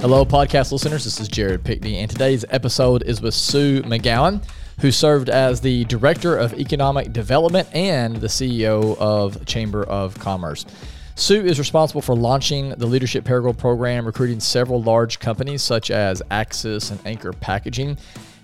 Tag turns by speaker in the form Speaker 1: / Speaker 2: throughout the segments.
Speaker 1: Hello, podcast listeners. This is Jared Pickney, and today's episode is with Sue McGowan, who served as the Director of Economic Development and the CEO of Chamber of Commerce. Sue is responsible for launching the Leadership Paragould program, recruiting several large companies such as Axis and Anchor Packaging,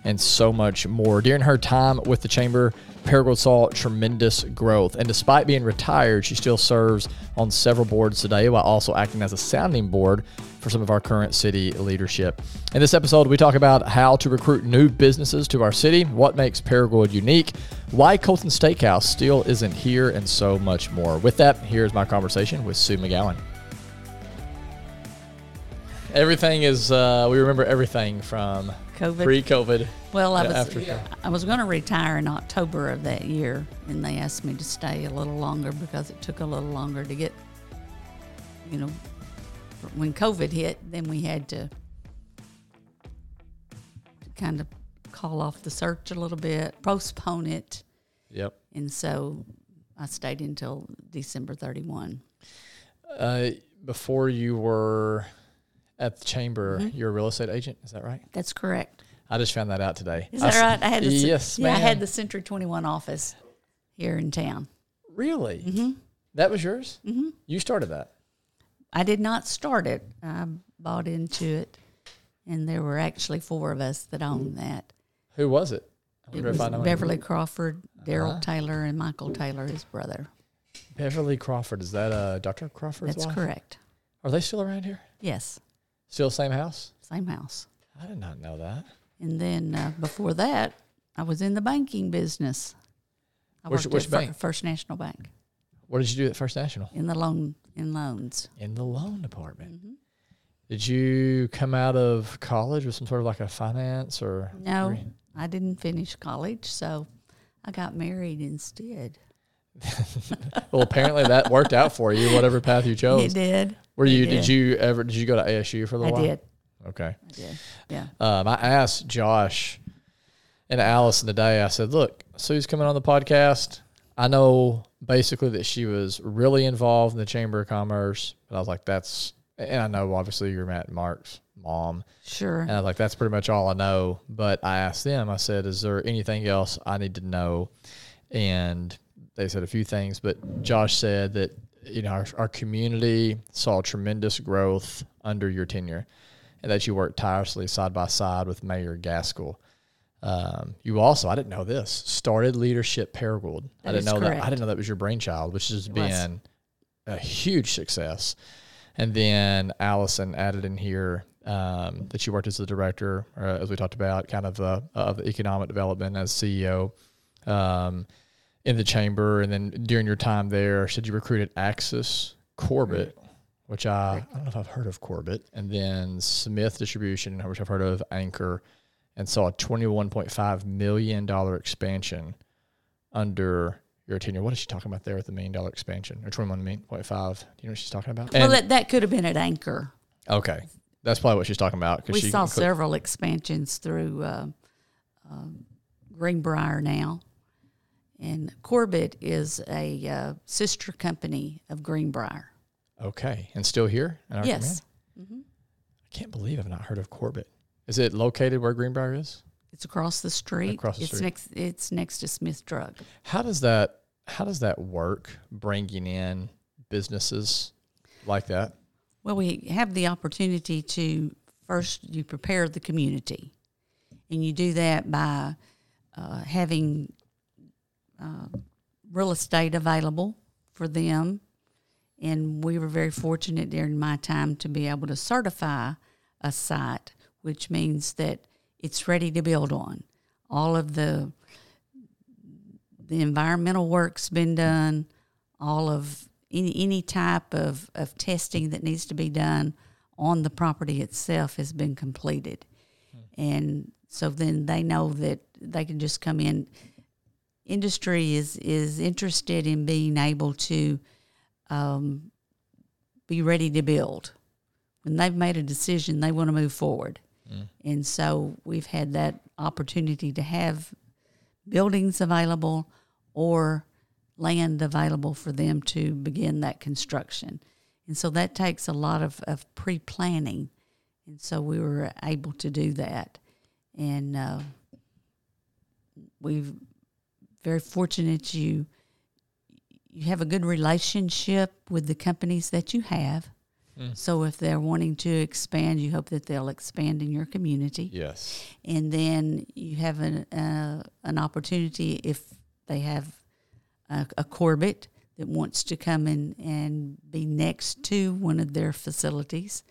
Speaker 1: and so much more. During her time with the Chamber, Paragould saw tremendous growth. And despite being retired, she still serves on several boards today while also acting as a sounding board for some of our current city leadership. In this episode, we talk about how to recruit new businesses to our city, what makes Paragould unique, why Colton Steakhouse still isn't here, and so much more. With that, here's my conversation with Sue McGowan. Everything is, uh, we remember everything from
Speaker 2: COVID.
Speaker 1: pre-COVID.
Speaker 2: well, I was I was going to retire in October of that year, and they asked me to stay a little longer because it took a little longer to get, you know, when COVID hit, then we had to kind of call off the search a little bit, postpone it,
Speaker 1: Yep.
Speaker 2: and so I stayed until December 31.
Speaker 1: Uh, before you were at the chamber,
Speaker 2: Mm-hmm.
Speaker 1: you're a real estate agent. Is that right?
Speaker 2: That's correct.
Speaker 1: I just found that out today.
Speaker 2: Is that
Speaker 1: s-
Speaker 2: right? I had the
Speaker 1: yes,
Speaker 2: yeah, I had the Century 21 office here in town.
Speaker 1: Really?
Speaker 2: Mm-hmm.
Speaker 1: That was yours? Mm-hmm. You started that.
Speaker 2: I did not start it. I bought into it, and there were actually four of us that owned that.
Speaker 1: Who was it? I
Speaker 2: It was
Speaker 1: I.
Speaker 2: Beverly Crawford, Daryl
Speaker 1: Uh-huh.
Speaker 2: Taylor, and Michael Taylor, his brother.
Speaker 1: Beverly Crawford. Is that uh, Dr. Crawford's
Speaker 2: That's
Speaker 1: wife?
Speaker 2: correct.
Speaker 1: Are they still around here?
Speaker 2: Yes,
Speaker 1: Still same house?
Speaker 2: same house.
Speaker 1: I did not know that.
Speaker 2: And then uh, before that, I was in the banking business. I
Speaker 1: Which-
Speaker 2: worked
Speaker 1: which
Speaker 2: at
Speaker 1: bank?
Speaker 2: First National Bank
Speaker 1: What did you do at First National?
Speaker 2: in the loan in loans.
Speaker 1: In the loan department.
Speaker 2: Mm-hmm.
Speaker 1: Did you come out of college with some sort of like a finance or?
Speaker 2: No,
Speaker 1: degree?
Speaker 2: I didn't finish college, so I got married instead.
Speaker 1: Well, apparently that worked out for you. Whatever path you chose.
Speaker 2: It did.
Speaker 1: Were you?
Speaker 2: did.
Speaker 1: Did you ever? Did you go to ASU for a
Speaker 2: I
Speaker 1: while?
Speaker 2: did.
Speaker 1: Okay.
Speaker 2: I did. Yeah.
Speaker 1: Um, I asked Josh and Allison today. I said, "Look, Sue's coming on the podcast. I know basically that she was really involved in the Chamber of Commerce, And I was like, that's and I know obviously you're Matt and Mark's mom,
Speaker 2: Sure.
Speaker 1: and I was like, that's pretty much all I know. But I asked them. I said, is there anything else I need to know? And they said a few things, but Josh said that you know our, our community saw tremendous growth under your tenure, and that you worked tirelessly side by side with Mayor Gaskill. Um, you also, I didn't know this, started Leadership Paragould. I didn't know that. I didn't know that was your brainchild, which has
Speaker 2: It was.
Speaker 1: been a huge success. And then Allison added in here um, that you worked as the director, uh, as we talked about, kind of uh, of the economic development as CEO um, in the chamber. And then during your time there, said you recruited Axis Corbett, which I, I don't know if I've heard of Corbett, and then Smith Distribution, which I've heard of Anchor, and saw a $21.5 million expansion under your tenure. What is she talking about there with the million dollar expansion or 21.5? Do you know what she's talking about?
Speaker 2: well,
Speaker 1: And-
Speaker 2: that, that could have been at Anchor.
Speaker 1: Okay, that's probably what she's talking about.
Speaker 2: We
Speaker 1: she
Speaker 2: saw several expansions through uh, um Greenbrier now. And Corbett is a uh, sister company of Greenbrier.
Speaker 1: Okay, and still here. In our
Speaker 2: Yes.
Speaker 1: community? I can't believe I've not heard of Corbett. Is it located where Greenbrier is?
Speaker 2: It's across the street.
Speaker 1: Across the
Speaker 2: it's
Speaker 1: street.
Speaker 2: next. It's next to Smith Drug.
Speaker 1: How does that How does that work? Bringing in businesses like that.
Speaker 2: Well, we have the opportunity to first you prepare the community, and you do that by uh, having uh, real estate available for them. And we were very fortunate during my time to be able to certify a site, which means that it's ready to build on. All of the the environmental work's been done, all of any any type of, of testing that needs to be done on the property itself has been completed. And so then they know that they can just come in. Industry is is interested in being able to um, be ready to build. When they've made a decision, they want to move forward. And so we've had that opportunity to have buildings available or land available for them to begin that construction. And so that takes a lot of, of pre planning. and so we were able to do that, and uh, we've very fortunate you you have a good relationship with the companies that you have. So if they're wanting to expand, you hope that they'll expand in your community
Speaker 1: Yes.
Speaker 2: and then you have an uh, an opportunity if they have a, a Corbett that wants to come in and be next to one of their facilities,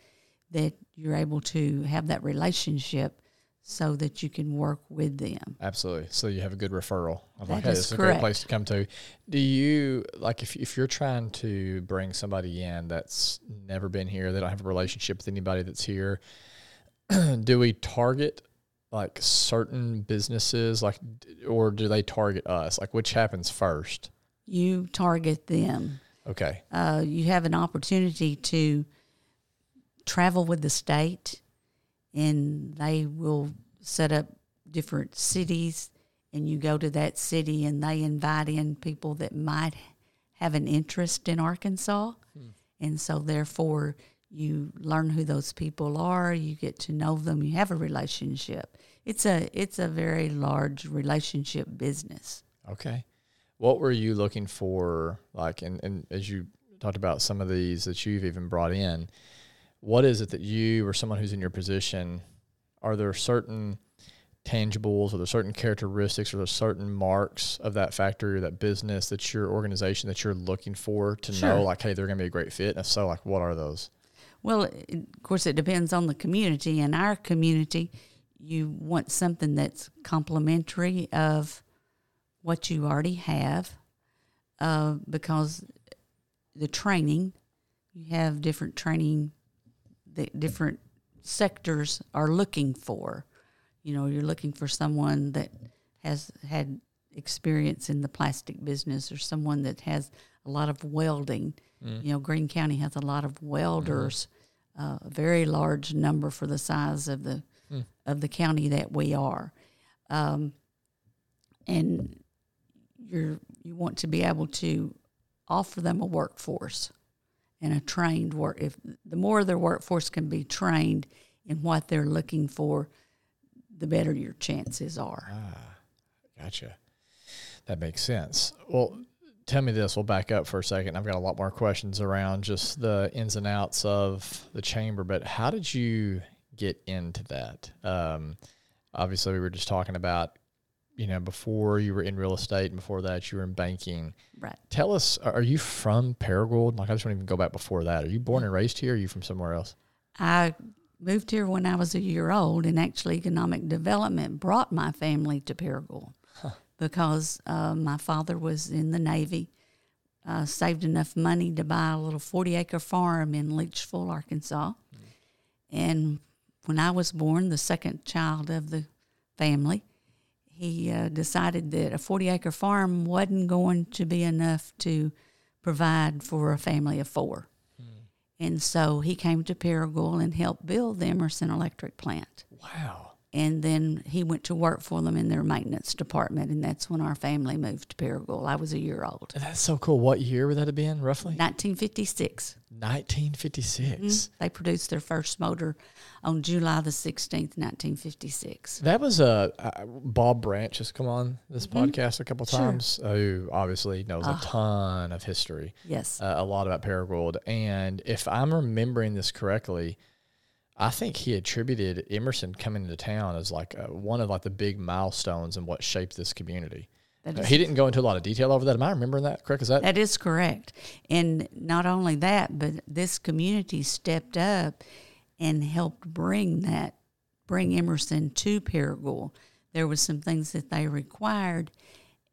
Speaker 2: that you're able to have that relationship so that you can work with them.
Speaker 1: Absolutely. So you have a good referral. I'm like, hey,
Speaker 2: is
Speaker 1: this is a great place to come to. Do you like if if you're trying to bring somebody in that's never been here, they don't have a relationship with anybody that's here, do we target like certain businesses like or do they target us? Like which happens first?
Speaker 2: You target them.
Speaker 1: Okay.
Speaker 2: uh, you have an opportunity to travel with the state, and they will set up different cities, and you go to that city, and they invite in people that might have an interest in Arkansas, hmm. and so therefore you learn who those people are, you get to know them, you have a relationship. It's a it's a very large relationship business.
Speaker 1: Okay. What were you looking for? Like, and, and as you talked about some of these that you've even brought in, what is it that you or someone who's in your position, are there certain tangibles or there certain characteristics or there certain marks of that factory or that business that your organization that you're looking for to
Speaker 2: Sure.
Speaker 1: know like, hey, they're going to be a great fit? And if so, like, what are those?
Speaker 2: Well, it, of course, it depends on the community. In our community, you want something that's complementary of what you already have, uh, because the training, you have different training that different sectors are looking for. You know, you're looking for someone that has had experience in the plastic business or someone that has a lot of welding. You know, Greene County has a lot of welders, uh, a very large number for the size of the of the county that we are, um, and you're you want to be able to offer them a workforce and a trained work. If the more their workforce can be trained in what they're looking for, the better your chances are.
Speaker 1: Gotcha. That makes sense. Well, tell me this. We'll back up for a second. I've got a lot more questions around just the ins and outs of the chamber, but how did you get into that? Um, obviously, we were just talking about, you know, before you were in real estate and before that you were in banking.
Speaker 2: Right.
Speaker 1: Tell us, are you from Paragould? Like, I just want to even go back before that. Are you born and raised here? Or are you from somewhere else?
Speaker 2: I moved here when I was a year old, and actually, economic development brought my family to Paragould because uh, my father was in the Navy, uh, saved enough money to buy a little 40 acre farm in Leachville, Arkansas. And when I was born, the second child of the family, he uh, decided that a 40 acre farm wasn't going to be enough to provide for a family of four. And so he came to Paragould and helped build the Emerson Electric plant.
Speaker 1: Wow.
Speaker 2: And then he went to work for them in their maintenance department, and that's when our family moved to Paragould. I was a year old.
Speaker 1: That's so cool. What year would that have been, roughly?
Speaker 2: 1956.
Speaker 1: 1956.
Speaker 2: They produced their first motor on July the 16th, 1956.
Speaker 1: That was a uh, Bob Branch has come on this podcast a couple
Speaker 2: Mm-hmm. Sure. Ah.
Speaker 1: times. Who obviously knows a ton of history,
Speaker 2: Yes.
Speaker 1: uh, a lot about Paragould. And if I'm remembering this correctly, I think he attributed Emerson coming into town as like uh, one of like the big milestones in what shaped this community. Uh, he didn't go into a lot of detail over that. Am I remembering that correct? Is that
Speaker 2: That is correct. And not only that, but this community stepped up and helped bring that, bring Emerson to Paragould. There was some things that they required,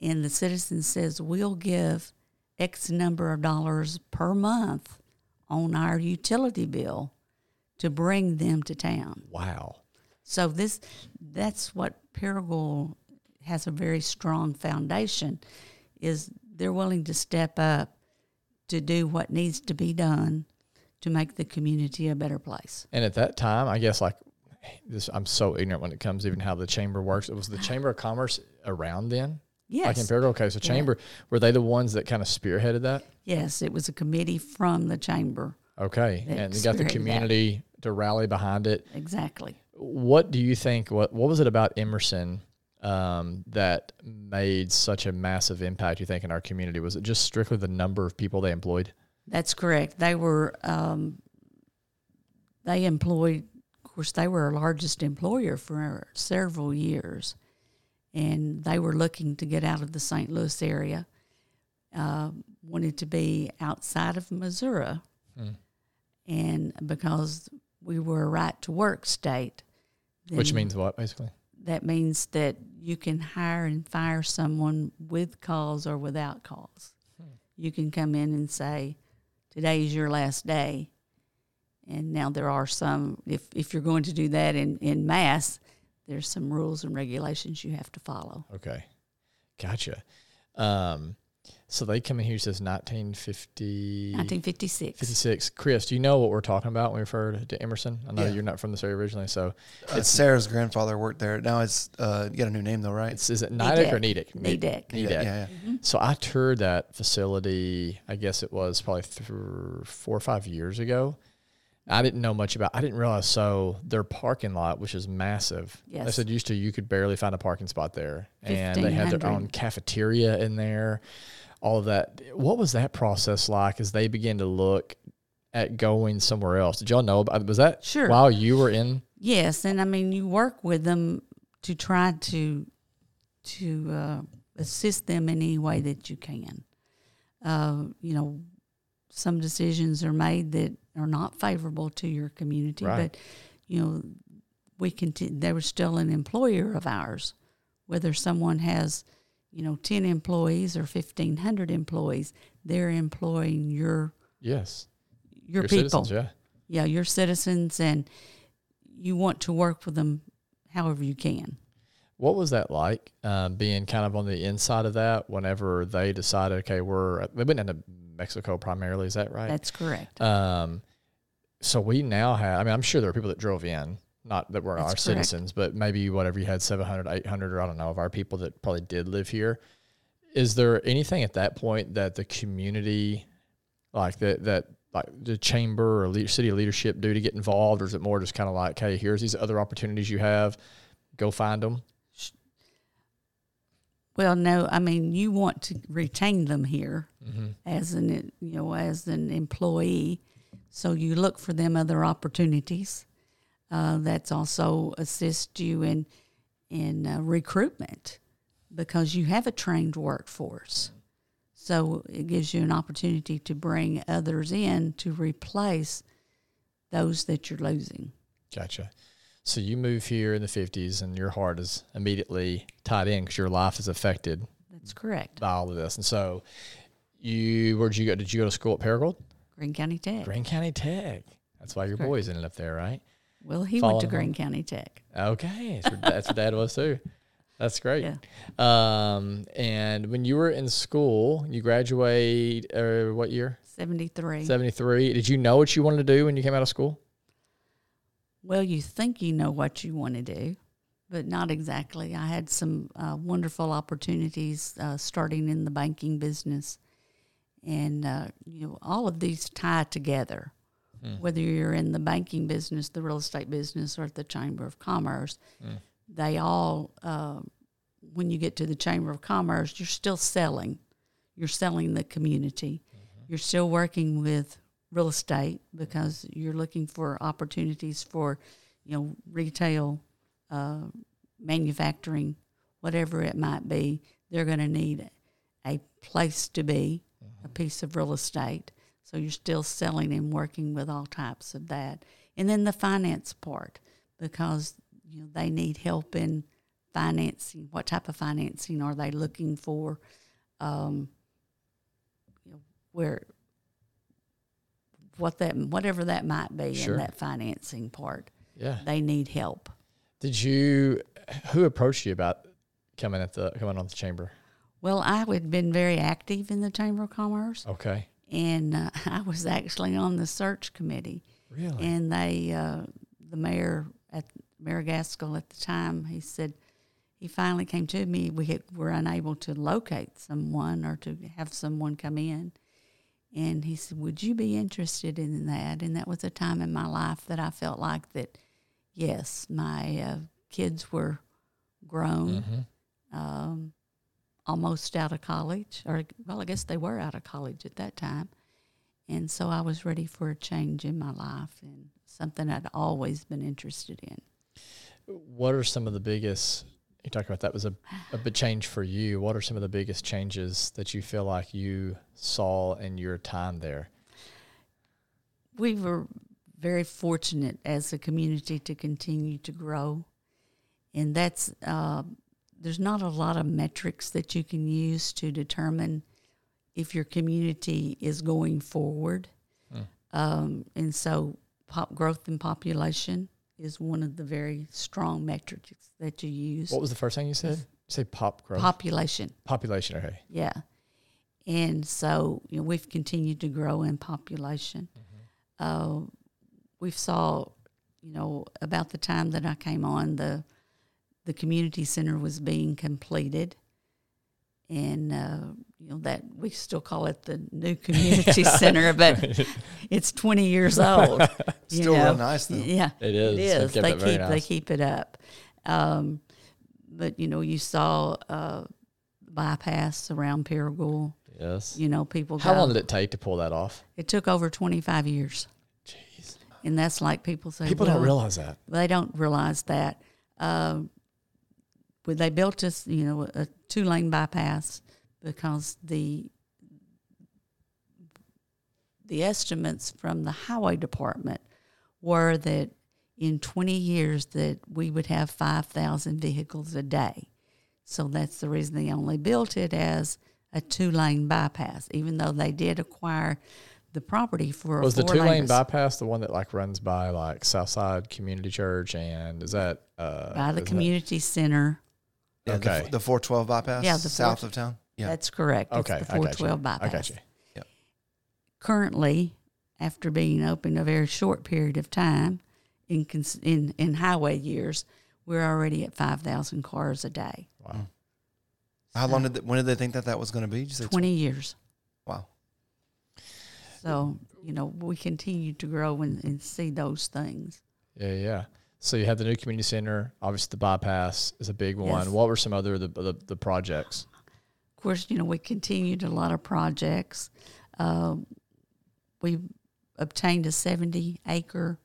Speaker 2: and the citizen says, we'll give X number of dollars per month on our utility bill to bring them to town.
Speaker 1: wow?
Speaker 2: So this that's what Paragould has a very strong foundation is they're willing to step up to do what needs to be done to make the community a better place.
Speaker 1: And at that time, I guess like this, I'm so ignorant when it comes to even how the chamber works. It was the Chamber of Commerce around then. Yes. Like in
Speaker 2: Yes.
Speaker 1: Paragould. Okay, so chamber were they the ones that kind of spearheaded that?
Speaker 2: Yes, it was a committee from the chamber.
Speaker 1: Okay, and you got the
Speaker 2: community that.
Speaker 1: To rally behind it.
Speaker 2: exactly.
Speaker 1: What do you think? What What was it about Emerson um, that made such a massive impact? You think in our community was it just strictly the number of people they employed?
Speaker 2: That's correct. They were um, they employed. Of course, they were our largest employer for several years, and they were looking to get out of the St. Louis area. Uh, wanted to be outside of Missouri, and because we were a right to work state,
Speaker 1: Which means what basically?
Speaker 2: that means that you can hire and fire someone with cause or without cause. You can come in and say, "Today is your last day," and now there are some. If if you're going to do that in in mass, there's some rules and regulations you have to follow.
Speaker 1: Okay, gotcha. Um, so they come in here. Says 1950.
Speaker 2: 1956.
Speaker 1: 56. Chris, do you know what we're talking about when we refer to, to Emerson? I know
Speaker 3: Yeah.
Speaker 1: you're not from this area originally, so
Speaker 3: Uh, Sarah's grandfather worked there. Now it's uh, you got a new name though, right?
Speaker 1: it's is it Nidec or
Speaker 2: Nidec.
Speaker 1: Nedic?
Speaker 2: Nidec.
Speaker 1: Nidec.
Speaker 3: Yeah, yeah. yeah.
Speaker 1: So I toured that facility. I guess it was probably th- four or five years ago. I didn't know much about. I didn't realize. So their parking lot, which is massive. They
Speaker 2: Yes.
Speaker 1: said used to you could barely find a parking spot there, and they had their own cafeteria in there. All of that. What was that process like as they began to look at going somewhere else? Did y'all know about? Was that
Speaker 2: Sure.
Speaker 1: while you were in?
Speaker 2: Yes, and I mean you work with them to try to to uh, assist them in any way that you can. Uh, you know, some decisions are made that are not favorable to your community,
Speaker 1: Right.
Speaker 2: but you know we can. they were still an employer of ours, whether someone has you know ten employees or fifteen hundred employees, they're employing your
Speaker 1: Yes,
Speaker 2: your,
Speaker 1: Your
Speaker 2: people
Speaker 1: citizens, yeah.
Speaker 2: yeah, your citizens, and you want to work with them however you can.
Speaker 1: What was that like, um, being kind of on the inside of that? Whenever they decided, okay, we're they went into Mexico primarily, is that right?
Speaker 2: That's correct.
Speaker 1: Um, so we now have. I mean, I'm sure there are people that drove in, not that were our
Speaker 2: correct.
Speaker 1: citizens, but maybe whatever you had 700, 800, or I don't know of our people that probably did live here. Is there anything at that point that the community, like that, that like the chamber or le- city leadership do to get involved, or is it more just kind of like, hey, here's these other opportunities you have, go find them?
Speaker 2: Well, no, I mean you want to retain them here
Speaker 1: Mm-hmm.
Speaker 2: as an you know as an employee, so you look for them other opportunities. Uh, that's also assist you in in uh, recruitment because you have a trained workforce. So it gives you an opportunity to bring others in to replace those that you're losing.
Speaker 1: Gotcha. So you move here in the 50s, and your heart is immediately tied in because your life is affected
Speaker 2: That's correct.
Speaker 1: by all of this. And so, you where'd you go? Did you go to school at Paragould?
Speaker 2: Greene County Tech.
Speaker 1: Greene County Tech. That's why your boys ended up there, right?
Speaker 2: Well, he
Speaker 1: Following
Speaker 2: went to
Speaker 1: him.
Speaker 2: Greene County Tech.
Speaker 1: Okay, that's what, that's where Dad was too. That's great.
Speaker 2: Yeah.
Speaker 1: Um, and when you were in school, you graduate. Uh, what year?
Speaker 2: 73.
Speaker 1: Seventy three. Did you know what you wanted to do when you came out of school?
Speaker 2: Well, you think you know what you want to do, but not exactly. I had some uh, wonderful opportunities uh, starting in the banking business, and uh, you know all of these tie together. Whether you're in the banking business, the real estate business, or at the Chamber of Commerce, they all. Uh, when you get to the Chamber of Commerce, you're still selling. You're selling the community. You're still working with real estate because you're looking for opportunities for, you know, retail, uh, manufacturing, whatever it might be. They're going to need a place to be, a piece of real estate. So you're still selling and working with all types of that. And then the finance part, because you know they need help in financing. What type of financing are they looking for? Um, you know, where what that whatever that might be
Speaker 1: Sure.
Speaker 2: in that financing part,
Speaker 1: Yeah.
Speaker 2: they need help.
Speaker 1: Did you? Who approached you about coming at the coming on the chamber?
Speaker 2: Well, I had been very active in the Chamber of Commerce,
Speaker 1: Okay.
Speaker 2: and uh, I was actually on the search committee.
Speaker 1: Really?
Speaker 2: And they, uh, the mayor at Mayor Gaskill at the time, he said he finally came to me. We had, were unable to locate someone or to have someone come in, And he said, Would you be interested in that? And that was a time in my life that I felt like that, yes, my uh, kids were grown,
Speaker 1: Mm-hmm.
Speaker 2: um, almost out of college, or well, I guess they were out of college at that time. And so I was ready for a change in my life and something I'd always been interested in.
Speaker 1: What are some of the biggest? You talked about that was a, a big change for you. What are some of the biggest changes that you feel like you saw in your time there?
Speaker 2: we were very fortunate as a community to continue to grow, and that's uh, there's not a lot of metrics that you can use to determine if your community is going forward, um, and so pop growth and population is one of the very strong metrics that you use.
Speaker 1: What was the first thing you said? You say pop growth,
Speaker 2: Population.
Speaker 1: population. Okay,
Speaker 2: Yeah. And so, you know, we've continued to grow in population. Uh, we saw, you know, about the time that I came on, the the community center was being completed, and uh, you know that we still call it the new community center, but it's twenty years old. you
Speaker 3: Still real nice, though.
Speaker 2: Yeah,
Speaker 1: It is.
Speaker 2: It
Speaker 1: They've
Speaker 2: is. They
Speaker 1: it very
Speaker 2: keep they keep it up. Um, but you know, you saw uh, bypass around Paragould.
Speaker 1: yes.
Speaker 2: You know, people.
Speaker 1: How
Speaker 2: go-
Speaker 1: long did it take to pull that off?
Speaker 2: It took over twenty five years,
Speaker 1: Jeez,
Speaker 2: and that's like people say.
Speaker 1: people
Speaker 2: well,
Speaker 1: don't realize that.
Speaker 2: They don't realize that. Um, when they built us, you know, a two lane bypass because the the estimates from the highway department were that in 20 years that we would have 5,000 vehicles a day. So that's the reason they only built it as a two lane bypass, even though they did acquire the property for a
Speaker 1: Was the two lane bypass the one that like runs by like Southside Community Church and is that uh
Speaker 2: by the
Speaker 1: is that-
Speaker 2: community center.
Speaker 3: Yeah, the,
Speaker 1: Okay.
Speaker 3: f- the 412 bypass
Speaker 2: Yeah, the
Speaker 3: south
Speaker 2: 4
Speaker 3: of town. Yeah.
Speaker 2: That's correct.
Speaker 1: Okay,
Speaker 2: it's the
Speaker 1: I got you.
Speaker 2: 412 bypass.
Speaker 1: I got you.
Speaker 2: Currently, after being open a very short period of time, in in in highway years, we're already at 5,000 cars a day.
Speaker 1: Wow. Hmm.
Speaker 3: How long did they, when did they think that that was going to be? Did you say
Speaker 2: 20 years.
Speaker 3: Wow.
Speaker 2: So, you know, we continue to grow and, and see those things.
Speaker 1: Yeah, yeah. So you have the new community center. Obviously, the bypass is a big one.
Speaker 2: Yes.
Speaker 1: What were some other the the, the projects?
Speaker 2: Of course, you know, we continued a lot of projects. Uh, we obtained a 70 acre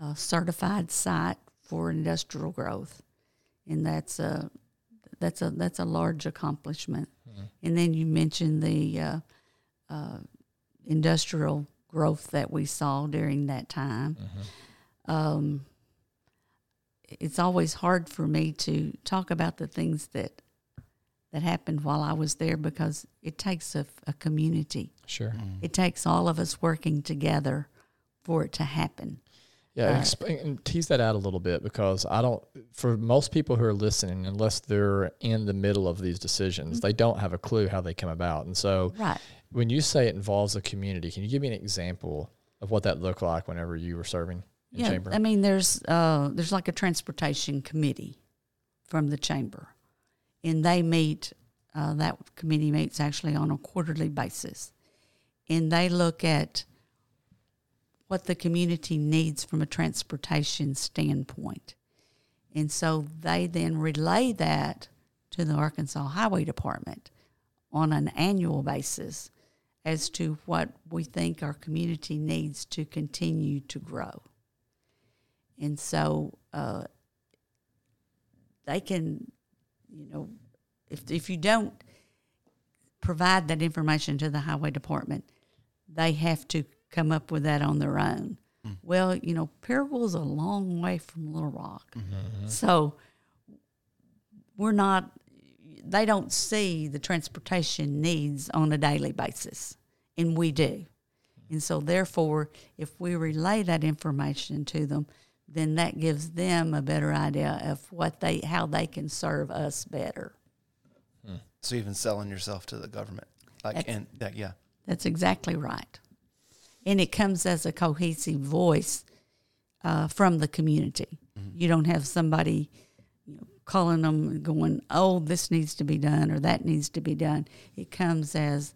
Speaker 2: uh, certified site for industrial growth, and that's a that's a that's a large accomplishment. And then you mentioned the uh, uh, industrial growth that we saw during that time. Um, it's always hard for me to talk about the things that that happened while I was there because it takes a, a community.
Speaker 1: Sure.
Speaker 2: It takes all of us working together for it to happen.
Speaker 1: Yeah,
Speaker 2: Uh,
Speaker 1: exp- and tease that out a little bit because I don't. For most people who are listening, unless they're in the middle of these decisions, they don't have a clue how they come about. And so,
Speaker 2: Right.
Speaker 1: when you say it involves a community, can you give me an example of what that looked like whenever you were serving in
Speaker 2: Yeah.
Speaker 1: chamber?
Speaker 2: I mean, there's uh, there's like a transportation committee from the chamber, and they meet. Uh, that committee meets actually on a quarterly basis, and they look at what the community needs from a transportation standpoint. And so they then relay that to the Arkansas Highway Department on an annual basis as to what we think our community needs to continue to grow. And so uh, they can, you know, if, if you don't provide that information to the highway department, they have to come up with that on their own. Well, you know, Paragould's a long way from Little Rock. So we're not, they don't see the transportation needs on a daily basis, and we do. And so, therefore, if we relay that information to them, then that gives them a better idea of what they, how they can serve us better.
Speaker 3: So even selling yourself to the government, like
Speaker 2: That's-
Speaker 3: and that, yeah,
Speaker 2: That's exactly right. And it comes as a cohesive voice uh, from the community. You don't have somebody you know, calling them and going, oh, this needs to be done or that needs to be done. It comes as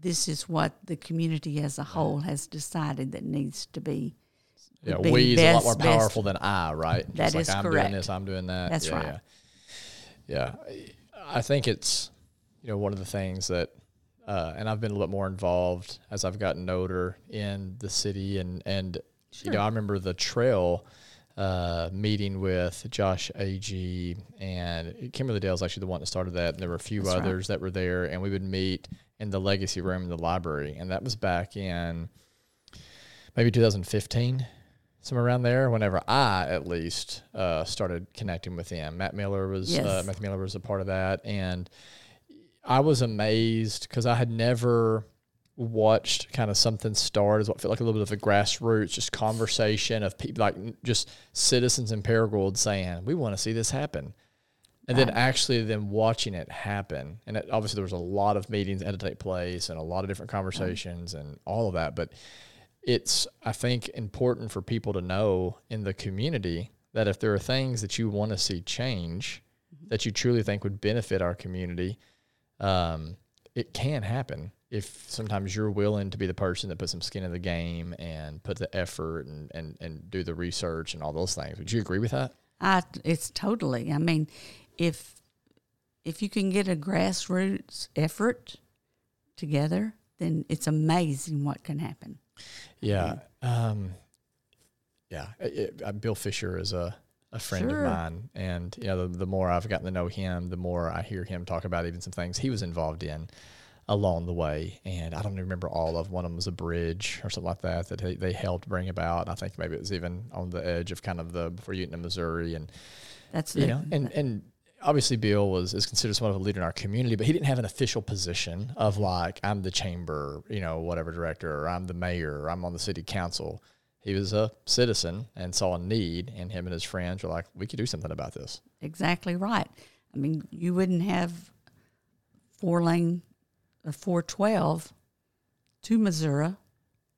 Speaker 2: this is what the community as a whole has decided that needs to be.
Speaker 1: Yeah, we is a lot
Speaker 2: best-
Speaker 1: more
Speaker 2: best-
Speaker 1: powerful than I, right?
Speaker 2: That
Speaker 1: It's like
Speaker 2: is
Speaker 1: I'm
Speaker 2: correct.
Speaker 1: doing this, I'm doing that.
Speaker 2: That's
Speaker 1: yeah,
Speaker 2: right.
Speaker 1: Yeah. yeah. I think it's, you know, one of the things that, uh, and I've been a little bit more involved as I've gotten older in the city. And, and you know, I remember the trail uh, meeting with Josh Agee and Kimberly Dale's actually the one that started that. And there were a few
Speaker 2: That's right.
Speaker 1: others that were there. And we would meet in the legacy room in the library. And that was back in maybe 2015 somewhere around there whenever i at least uh, started connecting with them, matt miller was uh,
Speaker 2: Yes.
Speaker 1: matthew miller was a part of that. And i was amazed because i had never watched kind of something start as what felt like a little bit of a grassroots just conversation of people like just citizens in paragould saying we want to see this happen. And then actually then watching it happen and it, obviously there was a lot of meetings that had to take place and a lot of different conversations and all of that but it's i think important for people to know in the community that if there are things that you want to see change that you truly think would benefit our community um, it can happen if sometimes you're willing to be the person that puts some skin in the game and put the effort and, and, and do the research and all those things would you agree with that
Speaker 2: I it's totally. I mean, if if you can get a grassroots effort together, then it's amazing what can happen.
Speaker 1: Yeah. Um, yeah. It, uh, Bill Fisher is a, a friend
Speaker 2: Sure.
Speaker 1: of mine. And, you know, the, the more I've gotten to know him, the more I hear him talk about even some things he was involved in along the way. And I don't even remember all of one of them was a bridge or something like that that they, they helped bring about. I think maybe it was even on the edge of kind of the before you get into Missouri and
Speaker 2: That's
Speaker 1: you
Speaker 2: the,
Speaker 1: know, and and obviously Bill was is considered somewhat of a leader in our community, but he didn't have an official position of like I'm the chamber, you know, whatever director, or I'm the mayor, or I'm on the city council. He was a citizen and saw a need, and him and his friends were like, we could do something about this.
Speaker 2: exactly right. I mean, you wouldn't have four lane or uh, four twelve to Missouri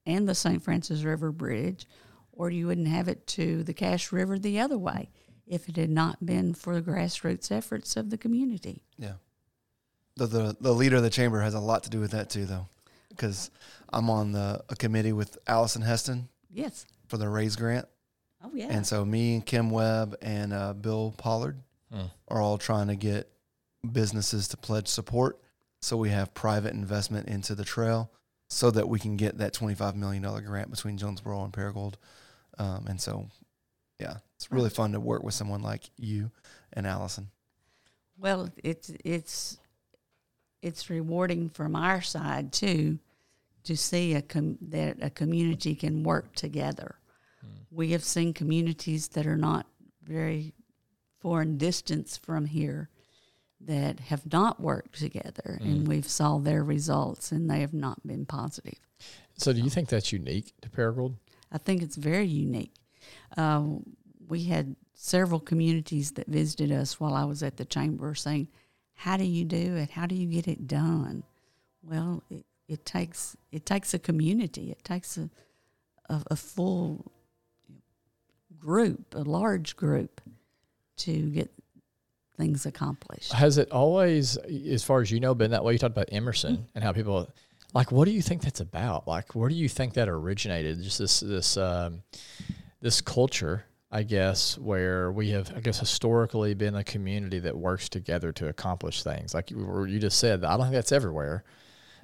Speaker 2: and the St. Francis River Bridge, or you wouldn't have it to the Cache River the other way if it had not been for the grassroots efforts of the community.
Speaker 3: Yeah. The, the the leader of the chamber has a lot to do with that too, though, because I'm on the a committee with Allison Hestir
Speaker 2: Yes.
Speaker 3: for the Raise Grant,
Speaker 2: Oh yeah.
Speaker 3: and so me and Kim Webb and uh, Bill Pollard
Speaker 1: Hmm.
Speaker 3: are all trying to get businesses to pledge support, so we have private investment into the trail, so that we can get that 25 million dollar grant between Jonesboro and Paragould, um, and so, yeah, it's really fun to work with someone like you and Allison.
Speaker 2: Well, it's it's it's rewarding from our side too to see a com- that a community can work together. Hmm. We have seen communities that are not very foreign distance from here that have not worked together, hmm. and we've saw their results, and they have not been positive.
Speaker 1: So, do you think that's unique to Paragould?
Speaker 2: I think it's very unique. Uh, we had several communities that visited us while I was at the chamber saying, "How do you do it? How do you get it done?" Well, it, it takes it takes a community. It takes a a, a full group, a large group, to get things accomplished.
Speaker 1: Has it always, as far as you know, been that way? You talked about Emerson and how people like. What do you think that's about? Like, where do you think that originated? Just this this um, this culture, I guess, where we have, I guess, historically been a community that works together to accomplish things. Like you, you just said, I don't think that's everywhere.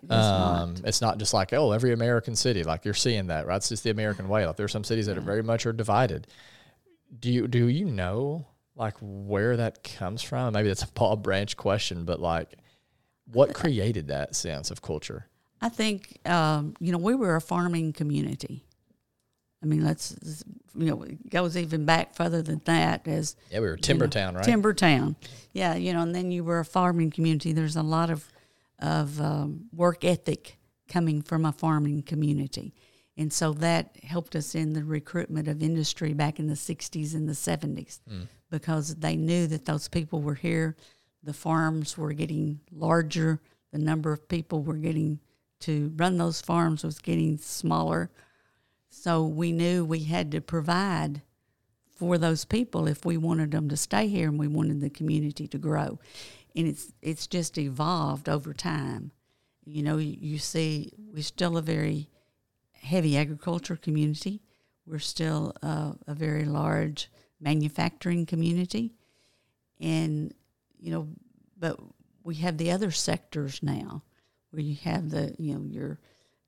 Speaker 2: It is not.
Speaker 1: Um, it's not just like oh, every American city. Like you're seeing that, right? It's just the American way. Like there's some cities that are very much are divided. Do you do you know like where that comes from? Maybe that's a Paul Branch question, but like, what created that sense of culture?
Speaker 2: I think um, you know we were a farming community. I mean, let's you know it goes even back further than that as
Speaker 1: Yeah, we were Timber
Speaker 2: know,
Speaker 1: Town, right?
Speaker 2: Timber Town. Yeah, you know, and then you were a farming community. There's a lot of of um, work ethic coming from a farming community, and so that helped us in the recruitment of industry back in the '60s and the '70s because they knew that those people were here. The farms were getting larger. The number of people were getting to run those farms was getting smaller. So we knew we had to provide for those people if we wanted them to stay here and we wanted the community to grow. And it's it's just evolved over time. you know, you, see we're still a very heavy agriculture community. We're still uh, a very large manufacturing community, and you know, but we have the other sectors now, where you have the you know your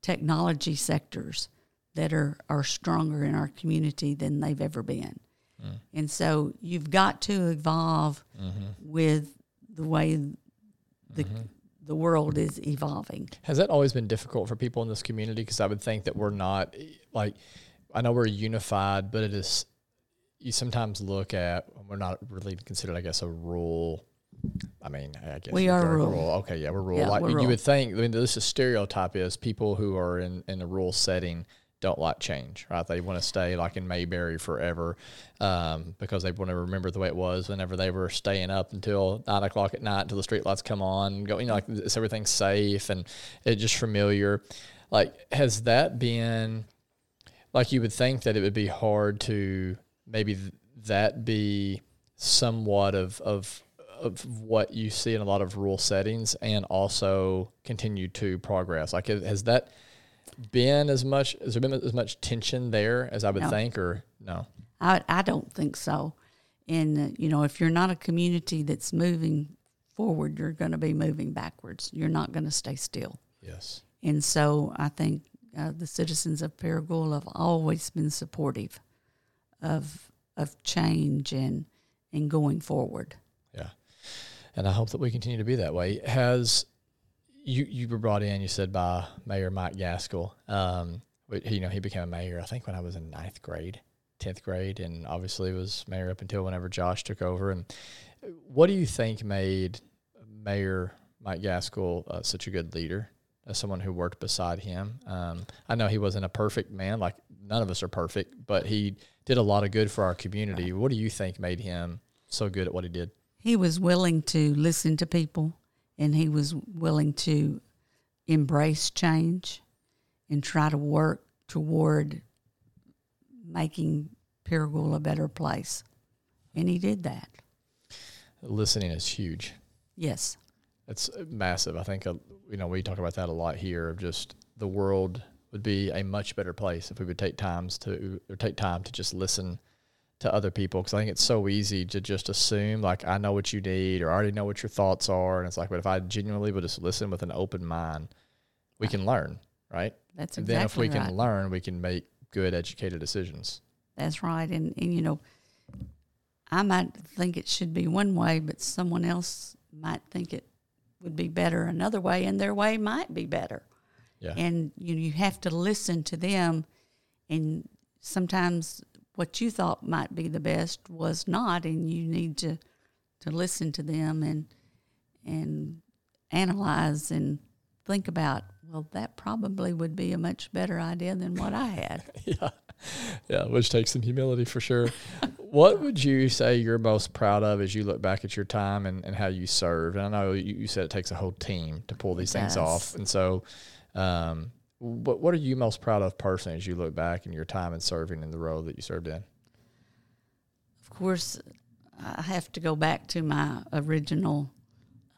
Speaker 2: technology sectors that are are stronger in our community than they've ever been, mm. and so you've got to evolve mm-hmm. with the way the mm-hmm. the world is evolving.
Speaker 1: Has that always been difficult for people in this community? Because I would think that we're not like, I know we're unified, but it is. You sometimes look at we're not really considered, I guess, a rural. I mean, I guess
Speaker 2: We are
Speaker 1: could-
Speaker 2: rural.
Speaker 1: Okay, yeah, we're rural.
Speaker 2: Yeah,
Speaker 1: like
Speaker 2: we're
Speaker 1: you
Speaker 2: rural.
Speaker 1: would think, I mean, this is stereotype is people who are in in a rural setting don't like change, right? They want to stay like in Mayberry forever um, because they want to remember the way it was whenever they were staying up until nine o'clock at night until the street lights come on. Go, you know, like it's everything safe and it's just familiar. Like, has that been like you would think that it would be hard to maybe th- that be somewhat of of of what you see in a lot of rural settings and also continue to progress like has that been as much has there been as much tension there as i would
Speaker 2: No.
Speaker 1: think or no
Speaker 2: I, I don't think so. And, uh, you know, if you're not a community that's moving forward, you're going to be moving backwards. You're not going to stay still.
Speaker 1: yes
Speaker 2: And so I think uh, the citizens of Paragould have always been supportive of, of change and, and going forward.
Speaker 1: Yeah. And I hope that we continue to be that way. Has you you were brought in, you said by Mayor Mike Gaskill. Um you know, he became a mayor I think when I was in ninth grade, tenth grade, and obviously was mayor up until whenever Josh took over. And what do you think made Mayor Mike Gaskill uh, such a good leader? As someone who worked beside him, um, I know he wasn't a perfect man. Like none of us are perfect, but he did a lot of good for our community. What do you think made him so good at what he did?
Speaker 2: He was willing to listen to people and he was willing to embrace change and try to work toward making Paragould a better place. And he did that.
Speaker 1: listening is huge.
Speaker 2: Yes.
Speaker 1: It's massive. I think uh, you know we talk about that a lot here. Of just the world would be a much better place if we would take times to or take time to just listen to other people. Because I think it's so easy to just assume like I know what you need or I already know what your thoughts are, and it's like, but if I genuinely would just listen with an open mind, we can learn, right?
Speaker 2: That's
Speaker 1: and
Speaker 2: exactly
Speaker 1: then if we
Speaker 2: right.
Speaker 1: can learn, we can make good, educated decisions.
Speaker 2: That's right. And, and, you know, I might think it should be one way, but someone else might think it would be better another way, and their way might be better.
Speaker 1: Yeah.
Speaker 2: And you, know, you have to listen to them. And sometimes what you thought might be the best was not, and you need to, to listen to them and, and analyze and think about, well, that probably would be a much better idea than what I had.
Speaker 1: yeah. Yeah, which takes some humility for sure. what would you say you're most proud of as you look back at your time and, and how you served? And I know you, you said it takes a whole team to pull these things
Speaker 2: does.
Speaker 1: off. And so, um, what, what are you most proud of personally as you look back in your time in serving in the role that you served in?
Speaker 2: Of course, I have to go back to my original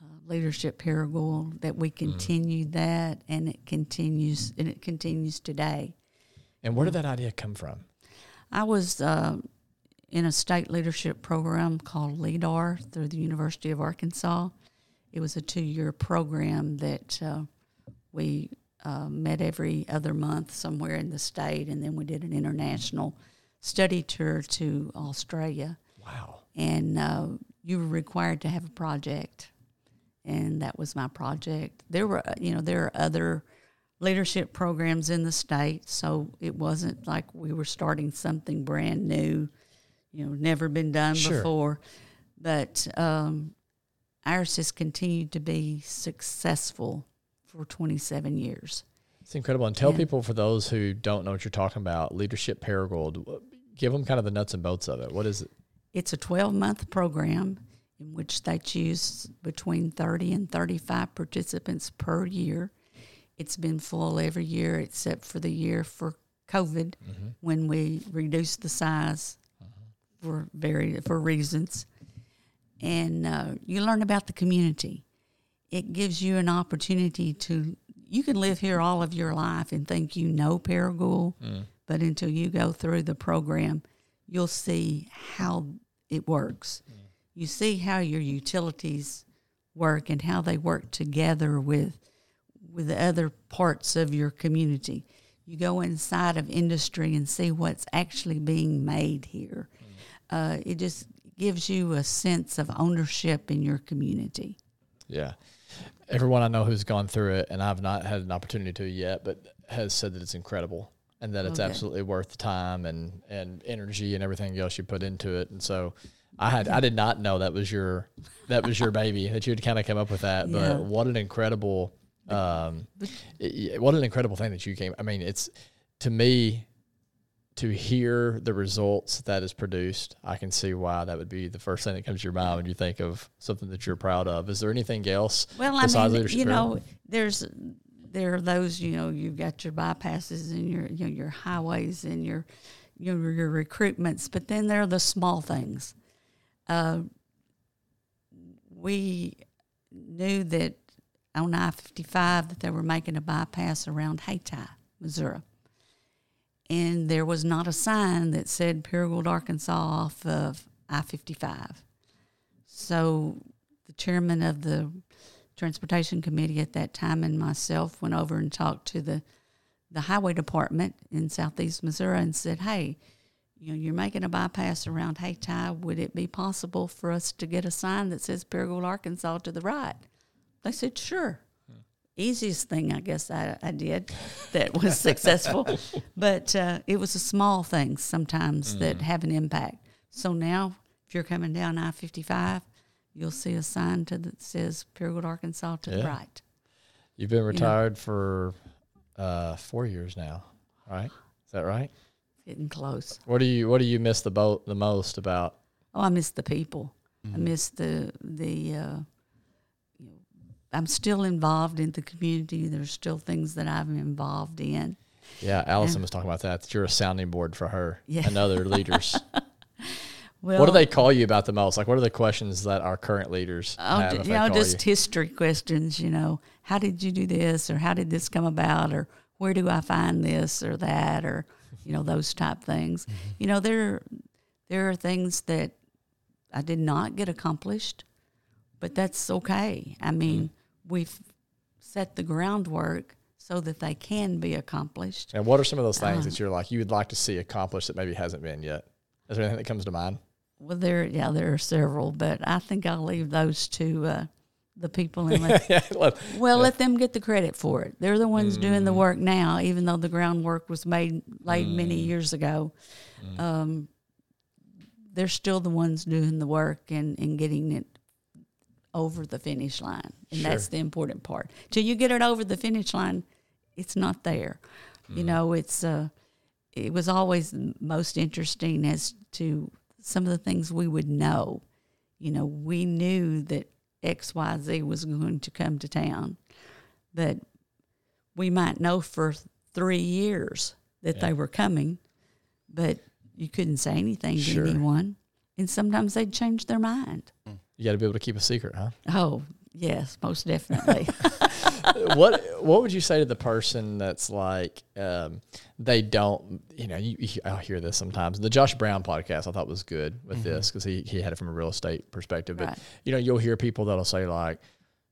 Speaker 2: uh, leadership Paragould that we continued that and it continues and it continues today.
Speaker 1: And where did that idea come from?
Speaker 2: I was uh, in a state leadership program called LEADAR through the University of Arkansas. It was a two year program that uh, we uh, met every other month somewhere in the state, and then we did an international study tour to Australia.
Speaker 1: Wow.
Speaker 2: And uh, you were required to have a project, and that was my project. There were, uh, you know, there are other leadership programs in the state, so it wasn't like we were starting something brand new, you know, never been done
Speaker 1: Sure.
Speaker 2: before. But um, ours has continued to be successful for 27 years.
Speaker 1: It's incredible. And tell
Speaker 2: Yeah.
Speaker 1: people, for those who don't know what you're talking about, Leadership Paragould, give them kind of the nuts and bolts of it. What is it?
Speaker 2: It's a 12 month program in which they choose between 30 and 35 participants per year. It's been full every year except for the year for COVID when we reduced the size for very for reasons. And uh, you learn about the community. It gives you an opportunity to you can live here all of your life and think you know Paragould, mm. but until you go through the program, you'll see how it works. Mm. You see how your utilities work and how they work together with with the other parts of your community. You go inside of industry and see what's actually being made here. Mm. Uh, it just gives you a sense of ownership in your community.
Speaker 1: Yeah. Everyone I know who's gone through it, and I've not had an opportunity to yet, but has said that it's incredible and that it's
Speaker 2: Okay.
Speaker 1: absolutely worth the time and, and energy and everything else you put into it. And so I had I did not know that was your that was your baby that you had kind of come up with that.
Speaker 2: Yeah.
Speaker 1: But what an incredible um, what an incredible thing that you came. I mean, it's to me to hear the results that is produced, I can see why that would be the first thing that comes to your mind when you think of something that you're proud of. Is there anything else
Speaker 2: Well, I mean, you know, there's there are those you know you've got your bypasses and your you know, your highways and your your your recruitments, but then there are the small things. Uh, we knew that on I fifty five that they were making a bypass around Hayti, Missouri, and there was not a sign that said Paragould, Arkansas, off of I fifty five. So the chairman of the transportation committee at that time and myself went over and talked to the the highway department in southeast Missouri and said, "Hey, you know, you're making a bypass around Hayti. Would it be possible for us to get a sign that says Paragould, Arkansas to the right?" They said, "Sure." Easiest thing I guess I, I did that was successful, but uh, it was a small things sometimes that have an impact. So now, if you're coming down I fifty five, you'll see a sign to that says Paragould, Arkansas to the right.
Speaker 1: You've been retired for uh, four years now, right? Is that right?
Speaker 2: Getting close.
Speaker 1: What do you What do you miss the boat the most about?
Speaker 2: Oh, I miss the people. I miss the the. Uh, you know, I'm still involved in the community. There's still things that I'm involved in.
Speaker 1: Yeah, Allison was talking about that. That you're a sounding board for her
Speaker 2: Yeah.
Speaker 1: and other leaders.
Speaker 2: Well,
Speaker 1: what do they call you about the most? Like, what are the questions that our current leaders
Speaker 2: Oh,
Speaker 1: have?
Speaker 2: you know, just
Speaker 1: you?
Speaker 2: history questions. You know, how did you do this, or how did this come about, or where do I find this or that, or you know, those type things.
Speaker 1: Mm-hmm.
Speaker 2: You know, there there are things that I did not get accomplished, but that's okay. I mean,
Speaker 1: Mm-hmm.
Speaker 2: We've set the groundwork so that they can be accomplished.
Speaker 1: And what are some of those things
Speaker 2: Uh.
Speaker 1: that you're like you would like to see accomplished that maybe hasn't been yet? Is there anything that comes to mind?
Speaker 2: Well, there, yeah, there are several, but I think I'll leave those to uh, the people and let
Speaker 1: yeah, let-
Speaker 2: Well, let them get the credit for it. They're the ones doing
Speaker 1: Mm.
Speaker 2: the work now, even though the groundwork was made laid many
Speaker 1: Mm.
Speaker 2: years ago. Um, they're still the ones doing the work and, and getting it over the finish line, and that's the important part. Till you get it over the finish line, it's not there.
Speaker 1: Mm.
Speaker 2: You know, it's uh, it was always most interesting as to some of the things we would know. You know, we knew that X Y Z was going to come to town, but we might know for three years that they were coming, but you couldn't say anything
Speaker 1: Sure.
Speaker 2: to anyone. And sometimes they'd change their mind.
Speaker 1: You got to be able to keep a secret, huh?
Speaker 2: Oh, yes, most definitely.
Speaker 1: what What would you say to the person that's like um, they don't? You know, you, you, I'll hear this sometimes. The Josh Brown podcast I thought was good with this because he he had it from a real estate perspective. But
Speaker 2: Right.
Speaker 1: you know, you'll hear people that'll say like.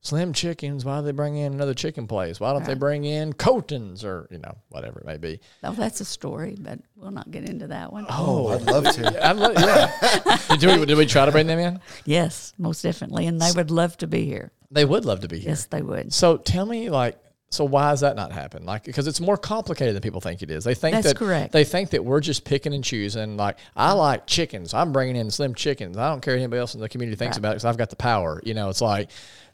Speaker 1: Slim chickens. Why do they bring in another chicken place? Why don't they bring in Colton's or you know whatever it may be?
Speaker 2: oh, that's a story, but we'll not get into that one.
Speaker 3: Oh, oh I'd love to.
Speaker 1: I'd lo- yeah. did, we, did we try to bring them in?
Speaker 2: Yes, most definitely. And they would love to be here.
Speaker 1: They would love to be here.
Speaker 2: Yes, they would.
Speaker 1: So tell me, like, so why does that not happen? Like, because it's more complicated than people think it is. They think
Speaker 2: That's
Speaker 1: that
Speaker 2: correct.
Speaker 1: they think that we're just picking and choosing. Like, I like chickens. I'm bringing in slim chickens. I don't care what anybody else in the community thinks
Speaker 2: Right.
Speaker 1: about it because I've got the power. You know, it's like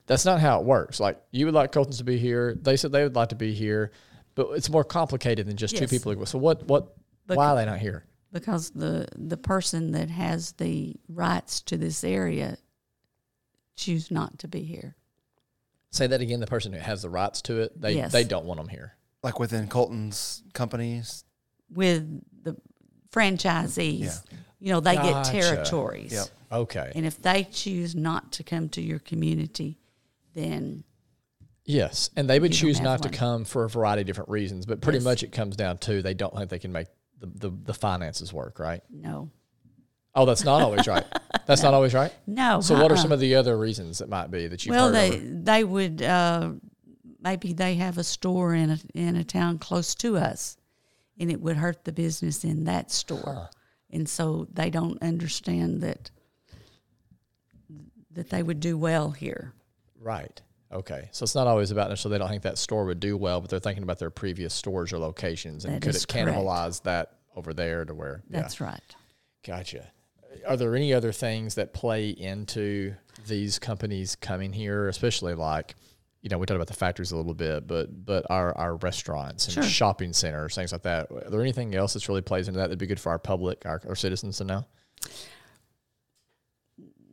Speaker 1: that's not how it works. Like, you would like Colton's to be here. They said they would like to be here, but it's more complicated than just two people. So what? What? why are they not here?
Speaker 2: Because the the person that has the rights to this area choose not to be here.
Speaker 1: Say that again. The person who has the rights to it, they
Speaker 2: Yes.
Speaker 1: they don't want them here.
Speaker 3: Like within Colton's companies.
Speaker 2: With the franchisees,
Speaker 3: Yeah.
Speaker 2: you know, they
Speaker 1: Gotcha.
Speaker 2: get territories.
Speaker 3: Yep.
Speaker 1: Okay.
Speaker 2: And if they choose not to come to your community, then
Speaker 1: Yes, and they would
Speaker 2: You
Speaker 1: choose not to come for a variety of different reasons, but pretty
Speaker 2: Yes.
Speaker 1: much it comes down to they don't think they can make the, the, the finances work, right?
Speaker 2: No.
Speaker 1: Oh, that's not always right. That's not always right.
Speaker 2: No.
Speaker 1: So, what are
Speaker 2: uh-uh.
Speaker 1: some of the other reasons that might be that you've
Speaker 2: well, they
Speaker 1: over-
Speaker 2: they would uh, maybe they have a store in a in a town close to us, and it would hurt the business in that store, and so they don't understand that that they would do well here.
Speaker 1: Right. Okay. So it's not always about necessarily they don't think that store would do well, but they're thinking about their previous stores or locations and
Speaker 2: That
Speaker 1: could it
Speaker 2: correct.
Speaker 1: cannibalize that over there to where yeah.
Speaker 2: That's right.
Speaker 1: Gotcha. Are there any other things that play into these companies coming here, especially like, you know, we talked about the factories a little bit, but but our, our restaurants and
Speaker 2: Sure.
Speaker 1: shopping centers, things like that. Are there anything else that's really plays into that that'd be good for our public, our, our citizens to know?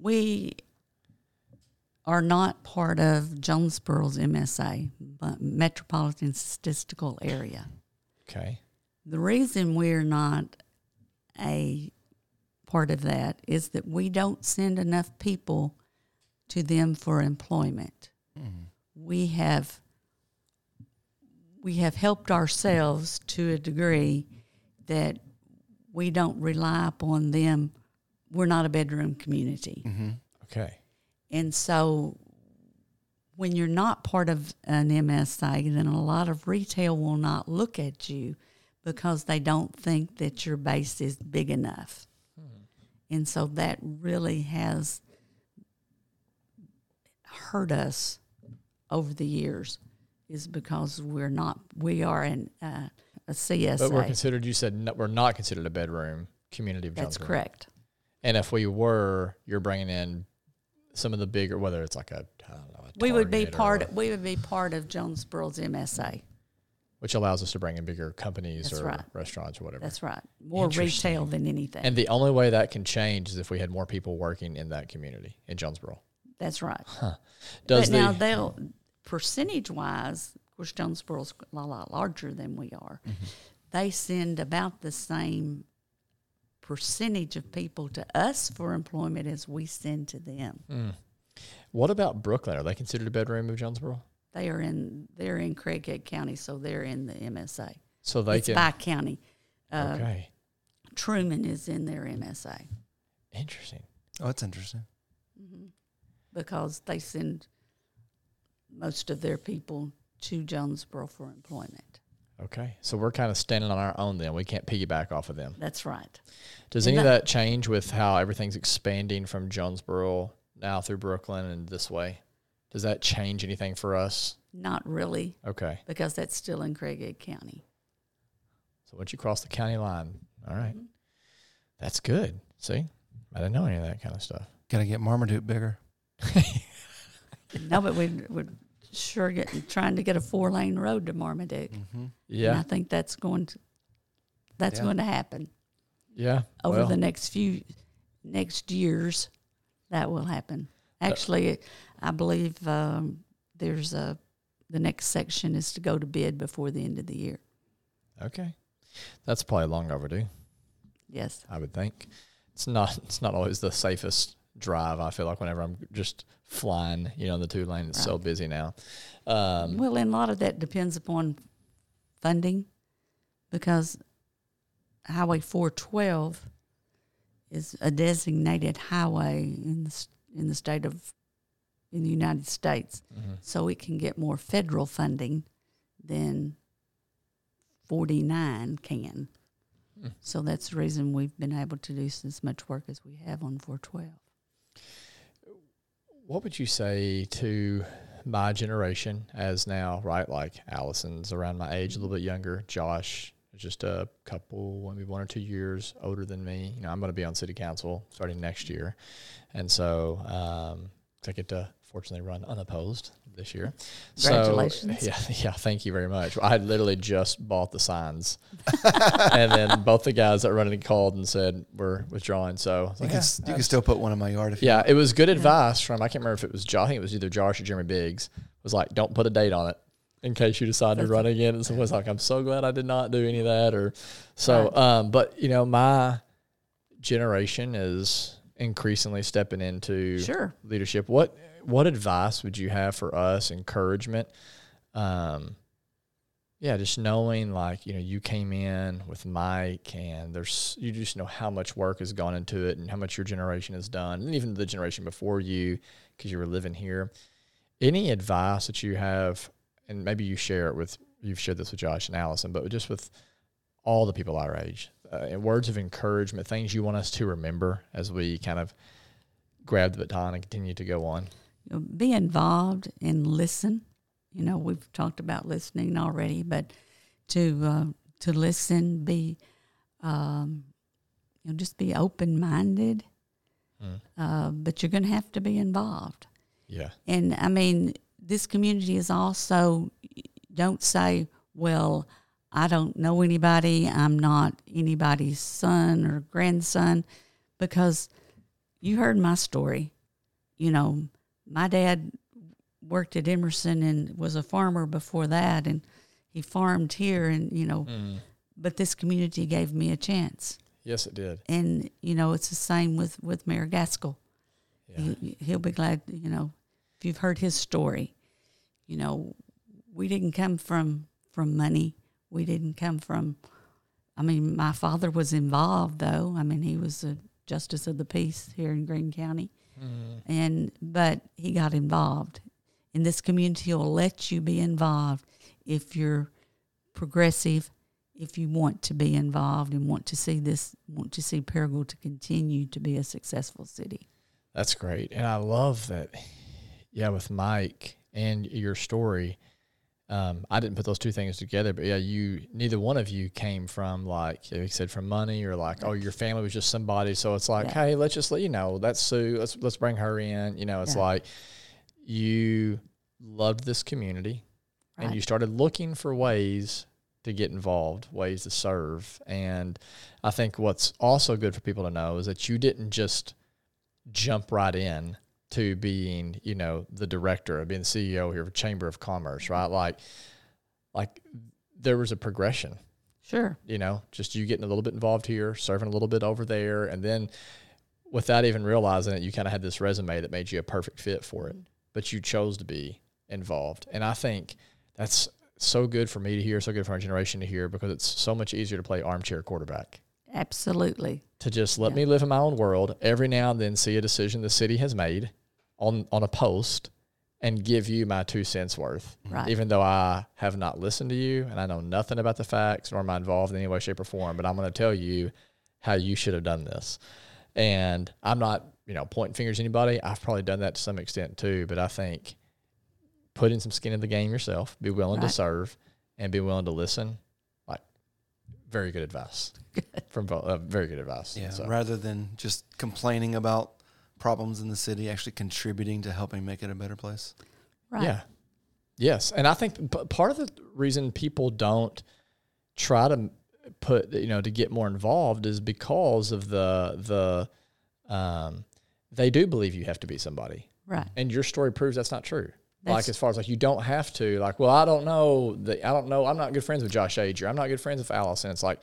Speaker 2: We are not part of Jonesboro's MSA, but Metropolitan Statistical Area.
Speaker 1: Okay.
Speaker 2: The reason we're not a part of that is that we don't send enough people to them for employment. We have we have helped ourselves to a degree that we don't rely upon them. We're not a bedroom community. Mm-hmm.
Speaker 1: Okay.
Speaker 2: And so when you're not part of an MSA, then a lot of retail will not look at you because they don't think that your base is big enough. And so that really has hurt us over the years is because we're not we are an uh, a CSA.
Speaker 1: But we're considered, you said no, we're not considered a bedroom community of
Speaker 2: That's correct.
Speaker 1: And if we were, you're bringing in some of the bigger, whether it's like a, I don't know,
Speaker 2: We would be
Speaker 1: or
Speaker 2: part
Speaker 1: a-
Speaker 2: we would be part of Jonesboro's MSA.
Speaker 1: which allows us to bring in bigger companies
Speaker 2: That's
Speaker 1: or
Speaker 2: right.
Speaker 1: restaurants or whatever.
Speaker 2: That's right. More retail than anything.
Speaker 1: And the only way that can change is if we had more people working in that community in Jonesboro.
Speaker 2: That's right.
Speaker 1: Does
Speaker 2: but
Speaker 1: the
Speaker 2: now they'll percentage wise, of course, Jonesboro's a lot larger than we are.
Speaker 1: Mm-hmm.
Speaker 2: They send about the same percentage of people to us for employment as we send to them.
Speaker 1: Mm. what about Brookland? Are they considered a bedroom of Jonesboro?
Speaker 2: They are in they're in Craighead County, so they're in the MSA.
Speaker 1: So they
Speaker 2: it's
Speaker 1: can.
Speaker 2: by county. Uh,
Speaker 1: okay,
Speaker 2: Trumann is in their MSA
Speaker 1: interesting.
Speaker 3: Oh, that's interesting.
Speaker 2: because they send most of their people to Jonesboro for employment.
Speaker 1: Okay, so we're kind of standing on our own then. We can't piggyback off of them.
Speaker 2: That's right.
Speaker 1: Does
Speaker 2: And
Speaker 1: any of
Speaker 2: that-
Speaker 1: that change with how everything's expanding from Jonesboro now through Brookland and this way? Does that change anything for us?
Speaker 2: Not really,
Speaker 1: Okay,
Speaker 2: because that's still in Craighead County.
Speaker 1: so once you cross the county line, all right,
Speaker 2: Mm-hmm.
Speaker 1: that's good. See, I didn't know any of that kind of stuff.
Speaker 3: Got to get Marmaduke bigger.
Speaker 2: no, but we would sure getting trying to get a four lane road to Marmaduke.
Speaker 3: Mm-hmm.
Speaker 2: And I think that's going to that's
Speaker 3: Yeah.
Speaker 2: going to happen
Speaker 1: yeah.
Speaker 2: over
Speaker 1: well,
Speaker 2: the next few next years. That will happen. Actually, I believe um, there's a the next section is to go to bid before the end of the year.
Speaker 1: Okay, that's probably long overdue.
Speaker 2: Yes.
Speaker 1: I would think it's not. It's not always the safest drive. I feel like whenever I'm just flying, you know, the two lane, it's so busy now. Um,
Speaker 2: Well, and a lot of that depends upon funding because Highway 412 is a designated highway in the, in the state of, in the United States.
Speaker 1: mhm.
Speaker 2: So it can get more federal funding than 49 can.
Speaker 1: Hmm.
Speaker 2: So that's the reason we've been able to do as much work as we have on 412.
Speaker 1: What would you say to my generation as now, right? Like Allison's around my age, a little bit younger. Josh is just a couple, maybe one or two years older than me. You know, I'm going to be on city council starting next year. And so um, I get to fortunately run unopposed this year.
Speaker 2: Congratulations.
Speaker 1: So, yeah, yeah, thank you very much. I literally just bought the signs. and then both the guys that running called and said we're withdrawing. So
Speaker 3: You,
Speaker 1: like,
Speaker 3: can,
Speaker 1: "Yeah,
Speaker 3: s- you can still put one in my yard if you want.
Speaker 1: yeah, it was good advice from I can't remember if it was Josh. I think it was either Josh or Jeremy Biggs. Was like, don't put a date on it in case you decide to run again. And someone's like, I'm so glad I did not do any of that. Or so.
Speaker 2: Right.
Speaker 1: Um, but you know, my generation is increasingly stepping into
Speaker 2: Sure.
Speaker 1: leadership. What what advice would you have for us? Encouragement. Um, yeah, just knowing like, you know, you came in with Mike and there's, you just know how much work has gone into it and how much your generation has done, and even the generation before you, because you were living here. Any advice that you have, and maybe you share it with, you've shared this with Josh and Allison, but just with all the people our age, uh, words of encouragement, things you want us to remember as we kind of grab the baton and continue to go on.
Speaker 2: Be involved and listen you know, we've talked about listening already, but to uh, to listen, be um, you know, just be open minded. Mm. Uh, but you're going to have to be involved.
Speaker 1: Yeah.
Speaker 2: And I mean, this community is also don't say, well, I don't know anybody. I'm not anybody's son or grandson, because you heard my story. You know, my dad worked at Emerson and was a farmer before that, and he farmed here, and you know, mm. but this community gave me a chance.
Speaker 1: Yes, it did.
Speaker 2: And you know, it's the same with with Mayor Gaskill. Yeah. He, he'll be glad. You know, if you've heard his story, you know, we didn't come from from money. We didn't come from. I mean, my father was involved, though. I mean, he was a justice of the peace here in Greene County, mm. and but he got involved and this community will let you be involved if you're progressive, if you want to be involved and want to see this, want to see Paragould to continue to be a successful city.
Speaker 1: That's great. And I love that, yeah, with Mike and your story. Um, I didn't put those two things together, but yeah, you neither one of you came from like you said from money or like oh your family was just somebody. So it's like yeah. hey, let's just let you know that's Sue. Let's let's bring her in. You know, it's yeah. like you loved this community right. and you started looking for ways to get involved, ways to serve. And I think what's also good for people to know is that you didn't just jump right in to being, you know, the director of being the CEO here of Chamber of Commerce, right? Mm-hmm. Like, like there was a progression.
Speaker 2: Sure.
Speaker 1: You know, just you getting a little bit involved here, serving a little bit over there, and then without even realizing it, you kind of had this resume that made you a perfect fit for it but you chose to be involved. And I think that's so good for me to hear, so good for our generation to hear, because it's so much easier to play armchair quarterback.
Speaker 2: Absolutely.
Speaker 1: To just let yeah. me live in my own world, every now and then see a decision the city has made on on a post and give you my two cents worth. Right. Even though I have not listened to you and I know nothing about the facts nor am I involved in any way, shape, or form, but I'm going to tell you how you should have done this. And I'm not you know, pointing fingers at anybody. I've probably done that to some extent too, but I think putting some skin in the game yourself, be willing right. to serve, and be willing to listen. Like, very good advice from uh, very good advice.
Speaker 3: Yeah, so. rather than just complaining about problems in the city, actually contributing to helping make it a better place.
Speaker 1: Right. Yeah. Yes, and I think part of the reason people don't try to put you know to get more involved is because of the the um, they do believe you have to be somebody.
Speaker 2: Right.
Speaker 1: And your story proves that's not true. That's like as far as like you don't have to like well I don't know that I don't know I'm not good friends with Josh Agee I'm not good friends with Allison it's like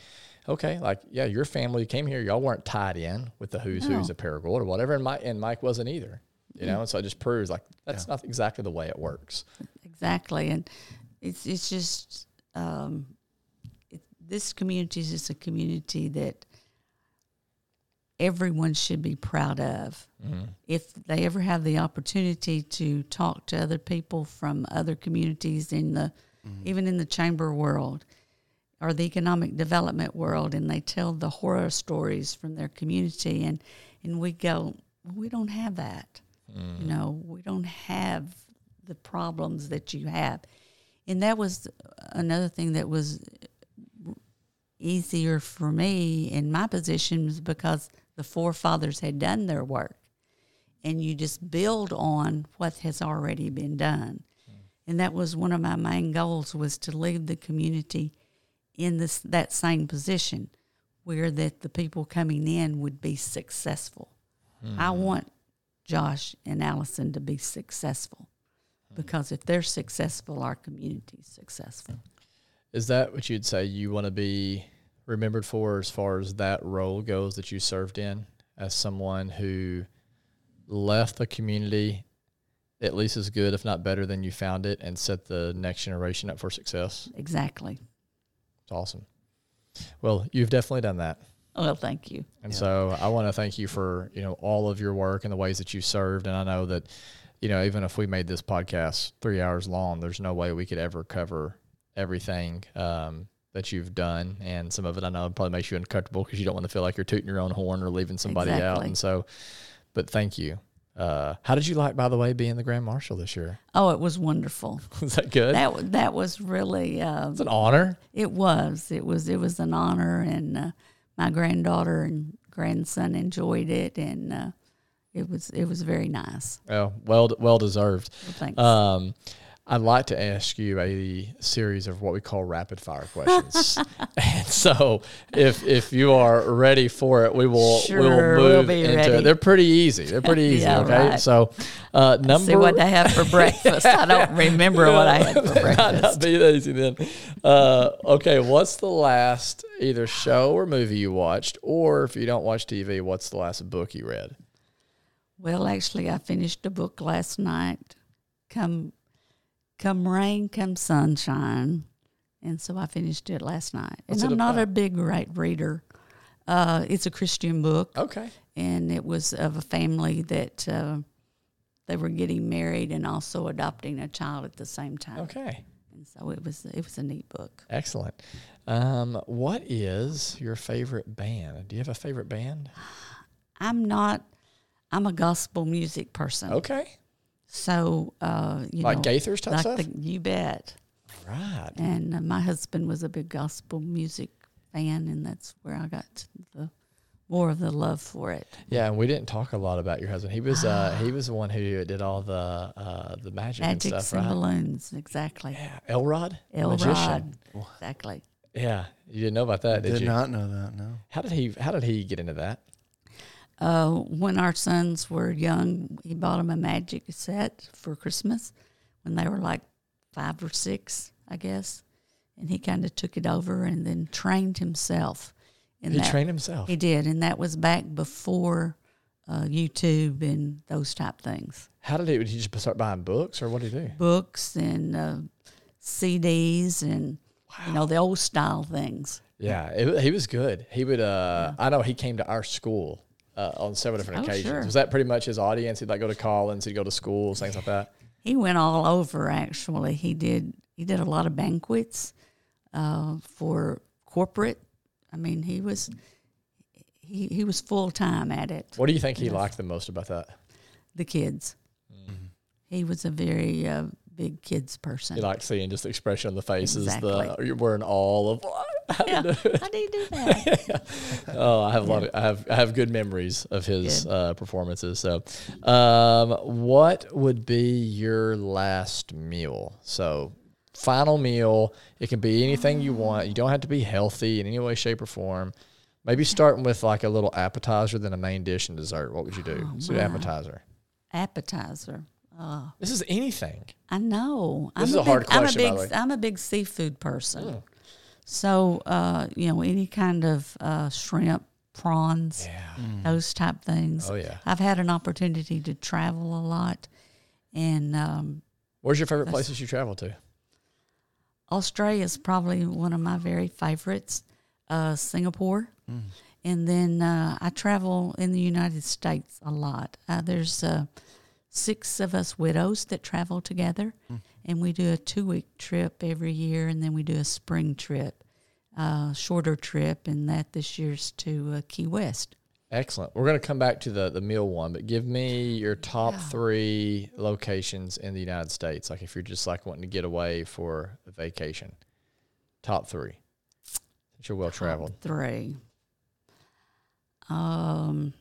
Speaker 1: okay like yeah your family came here y'all weren't tied in with the who's no. who's of Paragould or whatever and Mike and Mike wasn't either you know and so it just proves like that's yeah. not exactly the way it works
Speaker 2: exactly and it's it's just um, it, this community is just a community that everyone should be proud of. Mm-hmm. If they ever have the opportunity to talk to other people from other communities in the mm-hmm. even in the chamber world or the economic development world and they tell the horror stories from their community and and we go we don't have that. Mm-hmm. You know, we don't have the problems that you have. And that was another thing that was easier for me in my positions because the forefathers had done their work and you just build on what has already been done and that was one of my main goals was to leave the community in this that same position where that the people coming in would be successful mm. i want josh and allison to be successful because if they're successful our community is successful
Speaker 1: is that what you'd say you want to be remembered for as far as that role goes that you served in as someone who left the community at least as good, if not better, than you found it, and set the next generation up for success.
Speaker 2: Exactly.
Speaker 1: It's awesome. Well, you've definitely done that.
Speaker 2: Well, thank you.
Speaker 1: And
Speaker 3: Yeah.
Speaker 1: so I want to thank you for, you know, all of your work and the ways that you served. And I know that, you know, even if we made this podcast three hours long, there's no way we could ever cover everything um, that you've done. And some of it I know probably makes you uncomfortable because you don't want to feel like you're tooting your own horn or leaving somebody out. And so, but thank you. Uh, how did you like, by the way, being the Grand Marshal this year?
Speaker 2: Oh, it was wonderful.
Speaker 1: Was that good?
Speaker 2: That that was really uh,
Speaker 1: it's an honor.
Speaker 2: it was it was it was an honor, and uh, my granddaughter and grandson enjoyed it, and uh, it was it was very nice.
Speaker 1: Well, well, well deserved.
Speaker 2: Well, thanks.
Speaker 1: Um, I'd like to ask you a series of what we call rapid fire questions. and so, if if you are ready for it, we will
Speaker 2: Sure, we'll
Speaker 1: move
Speaker 2: be
Speaker 1: into
Speaker 2: ready.
Speaker 1: it. They're pretty easy. They're pretty easy.
Speaker 2: Yeah,
Speaker 1: okay,
Speaker 2: right.
Speaker 1: so uh, number
Speaker 2: See what I have for breakfast. I don't remember what I had for
Speaker 1: Not- not
Speaker 2: breakfast.
Speaker 1: be easy then. Uh, okay, what's the last either show or movie you watched, or if you don't watch TV, what's the last book you read?
Speaker 2: Well, actually, I finished a book last night. Come, come rain, come sunshine, and so I finished it last night.
Speaker 1: What's
Speaker 2: and I'm not a big right reader. Uh, it's a Christian book,
Speaker 1: Okay,
Speaker 2: and it was of a family that uh, they were getting married and also adopting a child at the same time.
Speaker 1: okay.
Speaker 2: And so it was it was a neat book.
Speaker 1: Excellent. Um, what is your favorite band? Do you have a favorite band?
Speaker 2: I'm not. I'm a gospel music person.
Speaker 1: Okay.
Speaker 2: So uh, you
Speaker 1: Like
Speaker 2: know,
Speaker 1: Gaithers type
Speaker 2: like
Speaker 1: stuff?
Speaker 2: the, you bet.
Speaker 1: right.
Speaker 2: And uh, my husband was a big gospel music fan, and that's where I got the more of the love for it.
Speaker 1: Yeah, and we didn't talk a lot about your husband. He was uh, he was the one who did all the uh, the magic,
Speaker 2: Magic
Speaker 1: and stuff,
Speaker 2: and
Speaker 1: right?
Speaker 2: balloons, exactly.
Speaker 1: Yeah, Elrod,
Speaker 2: Elrod,
Speaker 1: magician.
Speaker 2: exactly.
Speaker 1: Yeah, you didn't know about that, did,
Speaker 3: Did
Speaker 1: you?
Speaker 3: Did not know that. No.
Speaker 1: How did he How did he get into that?
Speaker 2: Uh, when our sons were young, he bought them a magic set for Christmas when they were like five or six, I guess. And he kind of took it over and then trained himself. In
Speaker 1: He
Speaker 2: that.
Speaker 1: trained himself.
Speaker 2: He did, and that was back before uh, YouTube and those type things.
Speaker 1: How did he? Did he just start buying books, or what did he do?
Speaker 2: Books and uh, CDs and you know the old style things.
Speaker 1: Yeah, it, he was good. He would. Uh, I know he came to our school uh, on several different
Speaker 2: Oh,
Speaker 1: occasions.
Speaker 2: sure.
Speaker 1: Was that pretty much his audience? He'd like go to Collins. He'd go to schools, things like that.
Speaker 2: He went all over. Actually, he did. He did a lot of banquets uh, for corporate. I mean, he was he he was full time at it.
Speaker 1: What do you think he liked the most about that?
Speaker 2: The kids.
Speaker 1: Mm-hmm.
Speaker 2: He was a very uh, big kids person.
Speaker 1: He liked seeing just the expression on the faces. The you're wearing all of.
Speaker 2: yeah. How do you do that?
Speaker 1: Oh, I have a lot. Of, I have I have good memories of his uh, performances. So, um, what would be your last meal? So, final meal. It can be anything you want. You don't have to be healthy in any way, shape, or form. Maybe starting with like a little appetizer, then a main dish and dessert. What would you do? so,
Speaker 2: my.
Speaker 1: appetizer.
Speaker 2: Appetizer. Oh,
Speaker 1: This is anything.
Speaker 2: I know.
Speaker 1: This is
Speaker 2: I'm
Speaker 1: a hard
Speaker 2: big, I'm
Speaker 1: question, by
Speaker 2: a big. I'm a big seafood person. So, uh, you know, any kind of uh, shrimp, prawns,
Speaker 1: Yeah.
Speaker 2: those type things.
Speaker 1: Oh yeah.
Speaker 2: I've had an opportunity to travel a lot, and um,
Speaker 1: Where's your favorite places you travel to?
Speaker 2: Australia is probably one of my very favorites. Uh, Singapore, and then uh, I travel in the United States a lot. Uh, there's uh, six of us widows that travel together, and we do a two week trip every year, and then we do a spring trip, uh, shorter trip, and that this year's to uh, Key West.
Speaker 1: Excellent. We're going to come back to the the meal one, but give me your top three locations in the United States. Like if you're just like wanting to get away for a vacation, top three. Since you're well traveled.
Speaker 2: Three. Um,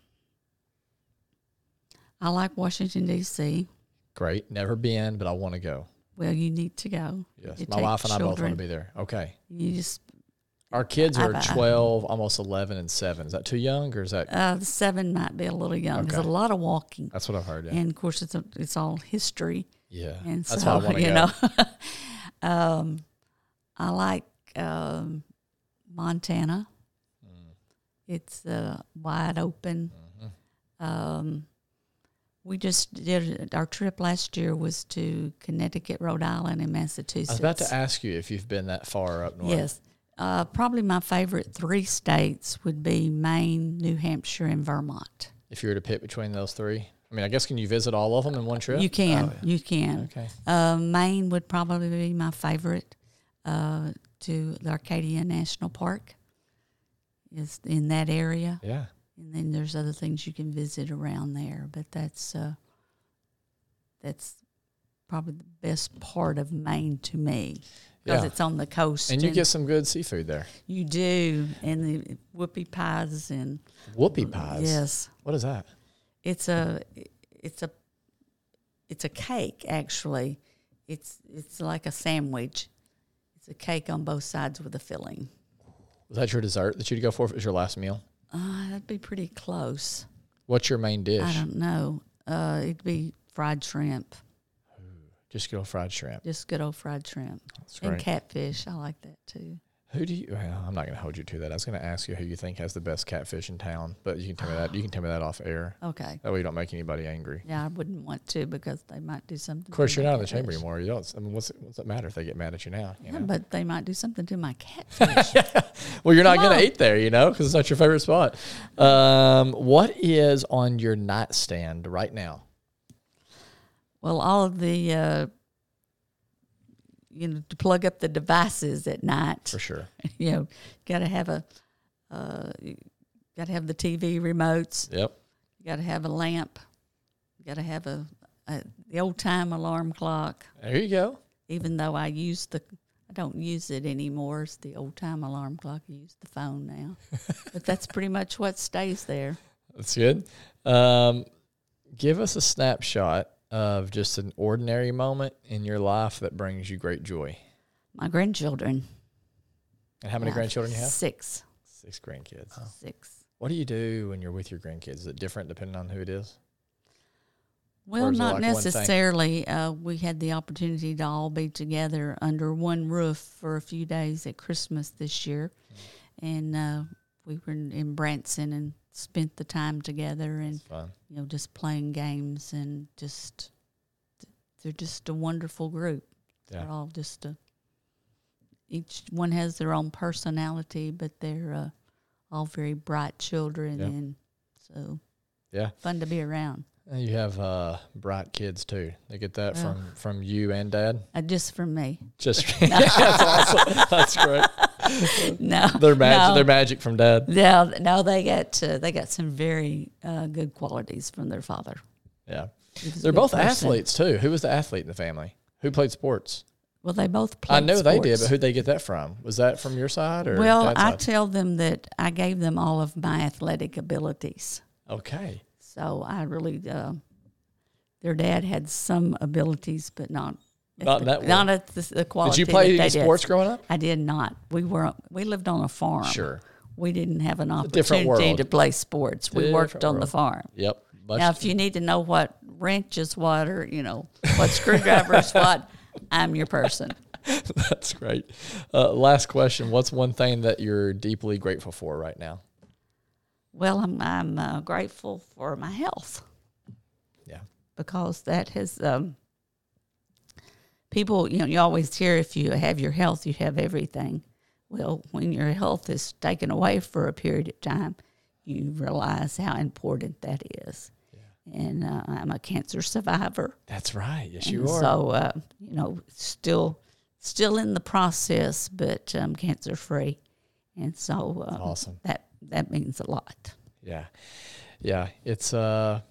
Speaker 2: I like Washington D.C.
Speaker 1: Great. Never been, but I want to go.
Speaker 2: Well, you need to go.
Speaker 1: Yes.
Speaker 2: You
Speaker 1: My wife and I both want to be there. Okay.
Speaker 2: You just
Speaker 1: Our kids are
Speaker 2: I've- I-
Speaker 1: 12, almost 11, and 7. Is that too young or is that?
Speaker 2: uh, seven might be a little young. There's a lot of walking,
Speaker 1: That's what I've heard. Yeah.
Speaker 2: and of course it's a, it's all history,
Speaker 1: yeah.
Speaker 2: and
Speaker 1: That's why I want to
Speaker 2: you
Speaker 1: go.
Speaker 2: know. um, I like um, Montana.
Speaker 1: Mm.
Speaker 2: It's uh, wide open.
Speaker 1: Mm-hmm.
Speaker 2: Um, We just did our trip last year was to Connecticut, Rhode Island, and Massachusetts.
Speaker 1: I was about to ask you if you've been that far up north.
Speaker 2: Yes. Uh, probably my favorite three states would be Maine, New Hampshire, and Vermont.
Speaker 1: If you were to pick between those three, I mean, I guess can you visit all of them in one trip?
Speaker 2: You can,
Speaker 3: Oh, yeah.
Speaker 2: you can.
Speaker 1: Okay.
Speaker 2: Uh, Maine would probably be my favorite. Uh, to the Acadia National Park is in that area,
Speaker 1: Yeah.
Speaker 2: And then there's other things you can visit around there. But that's uh, that's probably the best part of Maine to me because
Speaker 1: Yeah.
Speaker 2: it's on the coast,
Speaker 1: And you get some good seafood there.
Speaker 2: you do, and the whoopie pies and
Speaker 1: Whoopie pies.
Speaker 2: yes,
Speaker 1: What is that?
Speaker 2: it's a it's a it's a cake actually. It's it's like a sandwich. It's a cake on both sides with a filling.
Speaker 1: Was that your dessert that you'd go for if it was your last meal?
Speaker 2: Uh, that'd be pretty close.
Speaker 1: What's your main dish?
Speaker 2: I don't know. Uh, it'd be fried shrimp,
Speaker 1: Just good old fried shrimp.
Speaker 2: just good old fried shrimp,
Speaker 1: That's
Speaker 2: and
Speaker 1: great.
Speaker 2: catfish. I like that too.
Speaker 1: Who do you? Well, I'm not going to hold you to that. I was going to ask you who you think has the best catfish in town, but you can tell me that. You can tell me that off air.
Speaker 2: Okay.
Speaker 1: That way you don't make anybody angry.
Speaker 2: Yeah, I wouldn't want to because they might do something.
Speaker 1: Of course, you're not in the chamber anymore. You don't. I mean, what's it, what's it matter if they get mad at you now? You
Speaker 2: Yeah,
Speaker 1: know?
Speaker 2: but they might do something to my catfish.
Speaker 1: well, you're not going to eat there, you know, because it's not your favorite spot. Um, what is on your nightstand right now?
Speaker 2: well, all of the, uh, you know, to plug up the devices at night.
Speaker 1: For sure.
Speaker 2: you know, got to have a, uh, got to have the TV remotes.
Speaker 1: Yep.
Speaker 2: You got to have a lamp. You got to have a, a the old time alarm clock.
Speaker 1: There you go.
Speaker 2: Even though I use the, I don't use it anymore. It's the old time alarm clock. I use the phone now, but that's pretty much what stays there.
Speaker 1: That's good. Um, give us a snapshot of just an ordinary moment in your life that brings you great joy.
Speaker 2: My grandchildren.
Speaker 1: And how many grandchildren you have?
Speaker 2: Six.
Speaker 1: Six grandkids.
Speaker 2: Six.
Speaker 1: What do you do when you're with your grandkids? Is it different depending on who it is?
Speaker 2: Well,
Speaker 1: is
Speaker 2: not
Speaker 1: like
Speaker 2: necessarily. Uh, we had the opportunity to all be together under one roof for a few days at Christmas this year, and uh, we were in, in Branson and spent the time together, and you know, just playing games and just they're just a wonderful group.
Speaker 1: Yeah.
Speaker 2: They're all just a. Each one has their own personality, but they're uh, all very bright children,
Speaker 1: Yeah.
Speaker 2: and so
Speaker 1: Yeah.
Speaker 2: fun to be around.
Speaker 1: You have uh, bright kids too. They get that
Speaker 2: Yeah.
Speaker 1: from from you and dad.
Speaker 2: Uh, just from me.
Speaker 1: Just that's awesome. That's great.
Speaker 2: No,
Speaker 1: They're magic.
Speaker 2: No,
Speaker 1: They're magic from dad.
Speaker 2: no, no, they got uh, they got some very uh, good qualities from their father.
Speaker 1: Yeah.
Speaker 2: He was a
Speaker 1: They're both
Speaker 2: person.
Speaker 1: athletes too. Who was the athlete in the family? Who played sports?
Speaker 2: Well, they both played.
Speaker 1: I know they did, but who'd they get that from? Was that from your side or
Speaker 2: Well, I
Speaker 1: side?
Speaker 2: tell them that I gave them all of my athletic abilities.
Speaker 1: okay.
Speaker 2: So I really, uh, their dad had some abilities, but not
Speaker 1: Not
Speaker 2: the,
Speaker 1: that
Speaker 2: not at the, the quality.
Speaker 1: Did you play any
Speaker 2: did.
Speaker 1: sports growing up?
Speaker 2: I did not. We were we lived on a farm.
Speaker 1: Sure.
Speaker 2: We didn't have an opportunity to play sports. We worked
Speaker 1: Different
Speaker 2: on the farm.
Speaker 1: Yep. Much-
Speaker 2: Now, if you need to know what wrench is what, or you know what screwdriver is what, I'm your person.
Speaker 1: That's great. Uh, last question. What's one thing that you're deeply grateful for right now?
Speaker 2: Well, I'm I'm uh, grateful for my health.
Speaker 1: Yeah.
Speaker 2: because that has um, people. You know, you always hear if you have your health, you have everything. Well, when your health is taken away for a period of time, you realize how important that is. And uh, I'm a cancer survivor,
Speaker 1: That's right. Yes,
Speaker 2: and
Speaker 1: you are.
Speaker 2: so uh, you know, still still in the process, but um, cancer free, and so uh,
Speaker 1: awesome.
Speaker 2: that that means a lot.
Speaker 1: Yeah. Yeah. It's uh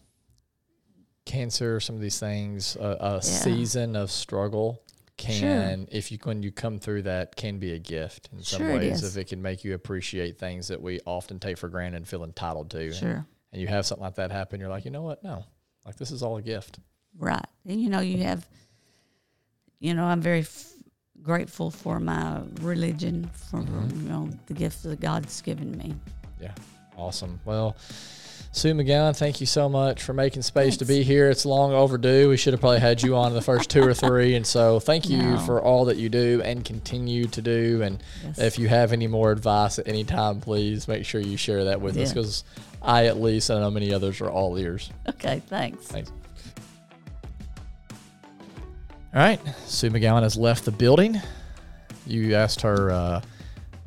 Speaker 1: cancer, some of these things, uh, a season of struggle can if you when you come through that can be a gift in some
Speaker 2: Sure
Speaker 1: ways
Speaker 2: is.
Speaker 1: if it can make you appreciate things that we often take for granted and feel entitled to. And-
Speaker 2: Sure.
Speaker 1: And, you have something like that happen, you're like, you know what? No. Like this is all a gift.
Speaker 2: Right. And you know, you have, you know, I'm very f- grateful for my religion, for,
Speaker 1: Mm-hmm.
Speaker 2: you know, the gift that God's given me.
Speaker 1: Yeah. Awesome. Well, Sue McGowan, thank you so much for making space
Speaker 2: Thanks.
Speaker 1: to be here. It's long overdue. We should have probably had you on the first two or three. And so thank you
Speaker 2: no.
Speaker 1: for all that you do and continue to do. And
Speaker 2: yes.
Speaker 1: if you have any more advice at any time, please make sure you share that with
Speaker 2: yeah.
Speaker 1: us because I, at least, and I know many others are all ears.
Speaker 2: Okay. Thanks.
Speaker 1: Thanks. All right. Sue McGowan has left the building. You asked her. Uh,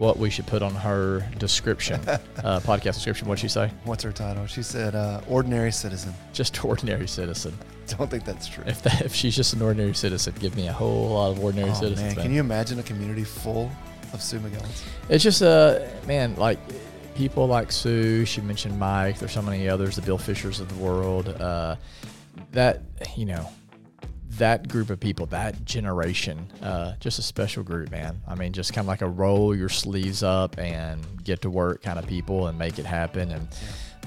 Speaker 1: what we should put on her description, uh, podcast description. What'd she say?
Speaker 3: What's her title? She said, uh, "Ordinary citizen."
Speaker 1: Just ordinary citizen.
Speaker 3: Don't think that's true.
Speaker 1: If that, if she's just an ordinary citizen, give me a whole lot of ordinary
Speaker 3: oh,
Speaker 1: citizens.
Speaker 3: man,
Speaker 1: man.
Speaker 3: can you imagine a community full of Sue McGowans?
Speaker 1: It's just uh man, like people like Sue. She mentioned Mike. There's so many others, the Bill Fishers of the world. Uh, that you know, that group of people, that generation, uh, just a special group, man. I mean, just kind of like a roll your sleeves up and get to work kind of people and make it happen. And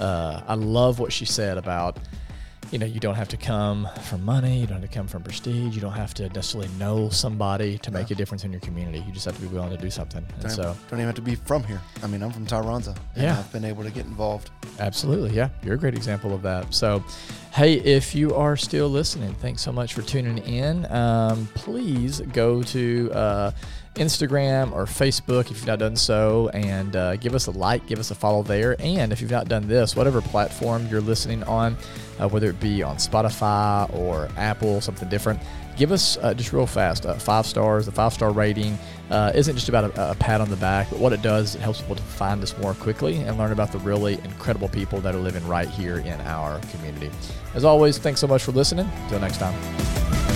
Speaker 1: uh, I love what she said about you know, you don't have to come from money, you don't have to come from prestige, you don't have to necessarily know somebody to make a difference in your community. You just have to be willing to do something. And
Speaker 3: Don't,
Speaker 1: so,
Speaker 3: don't even have to be from here. I mean, I'm from Tyronza. and
Speaker 1: Yeah.
Speaker 3: I've been able to get involved.
Speaker 1: absolutely, yeah, you're a great example of that. So, hey, if you are still listening, thanks so much for tuning in. Um, please go to uh, Instagram or Facebook if you've not done so, and uh, give us a like, give us a follow there. And if you've not done this, whatever platform you're listening on, uh, whether it be on Spotify or Apple, something different, give us uh, just real fast uh, five stars. The five star rating uh, isn't just about a, a pat on the back, but what it does, it helps people to find us more quickly and learn about the really incredible people that are living right here in our community. As always, thanks so much for listening. Until next time.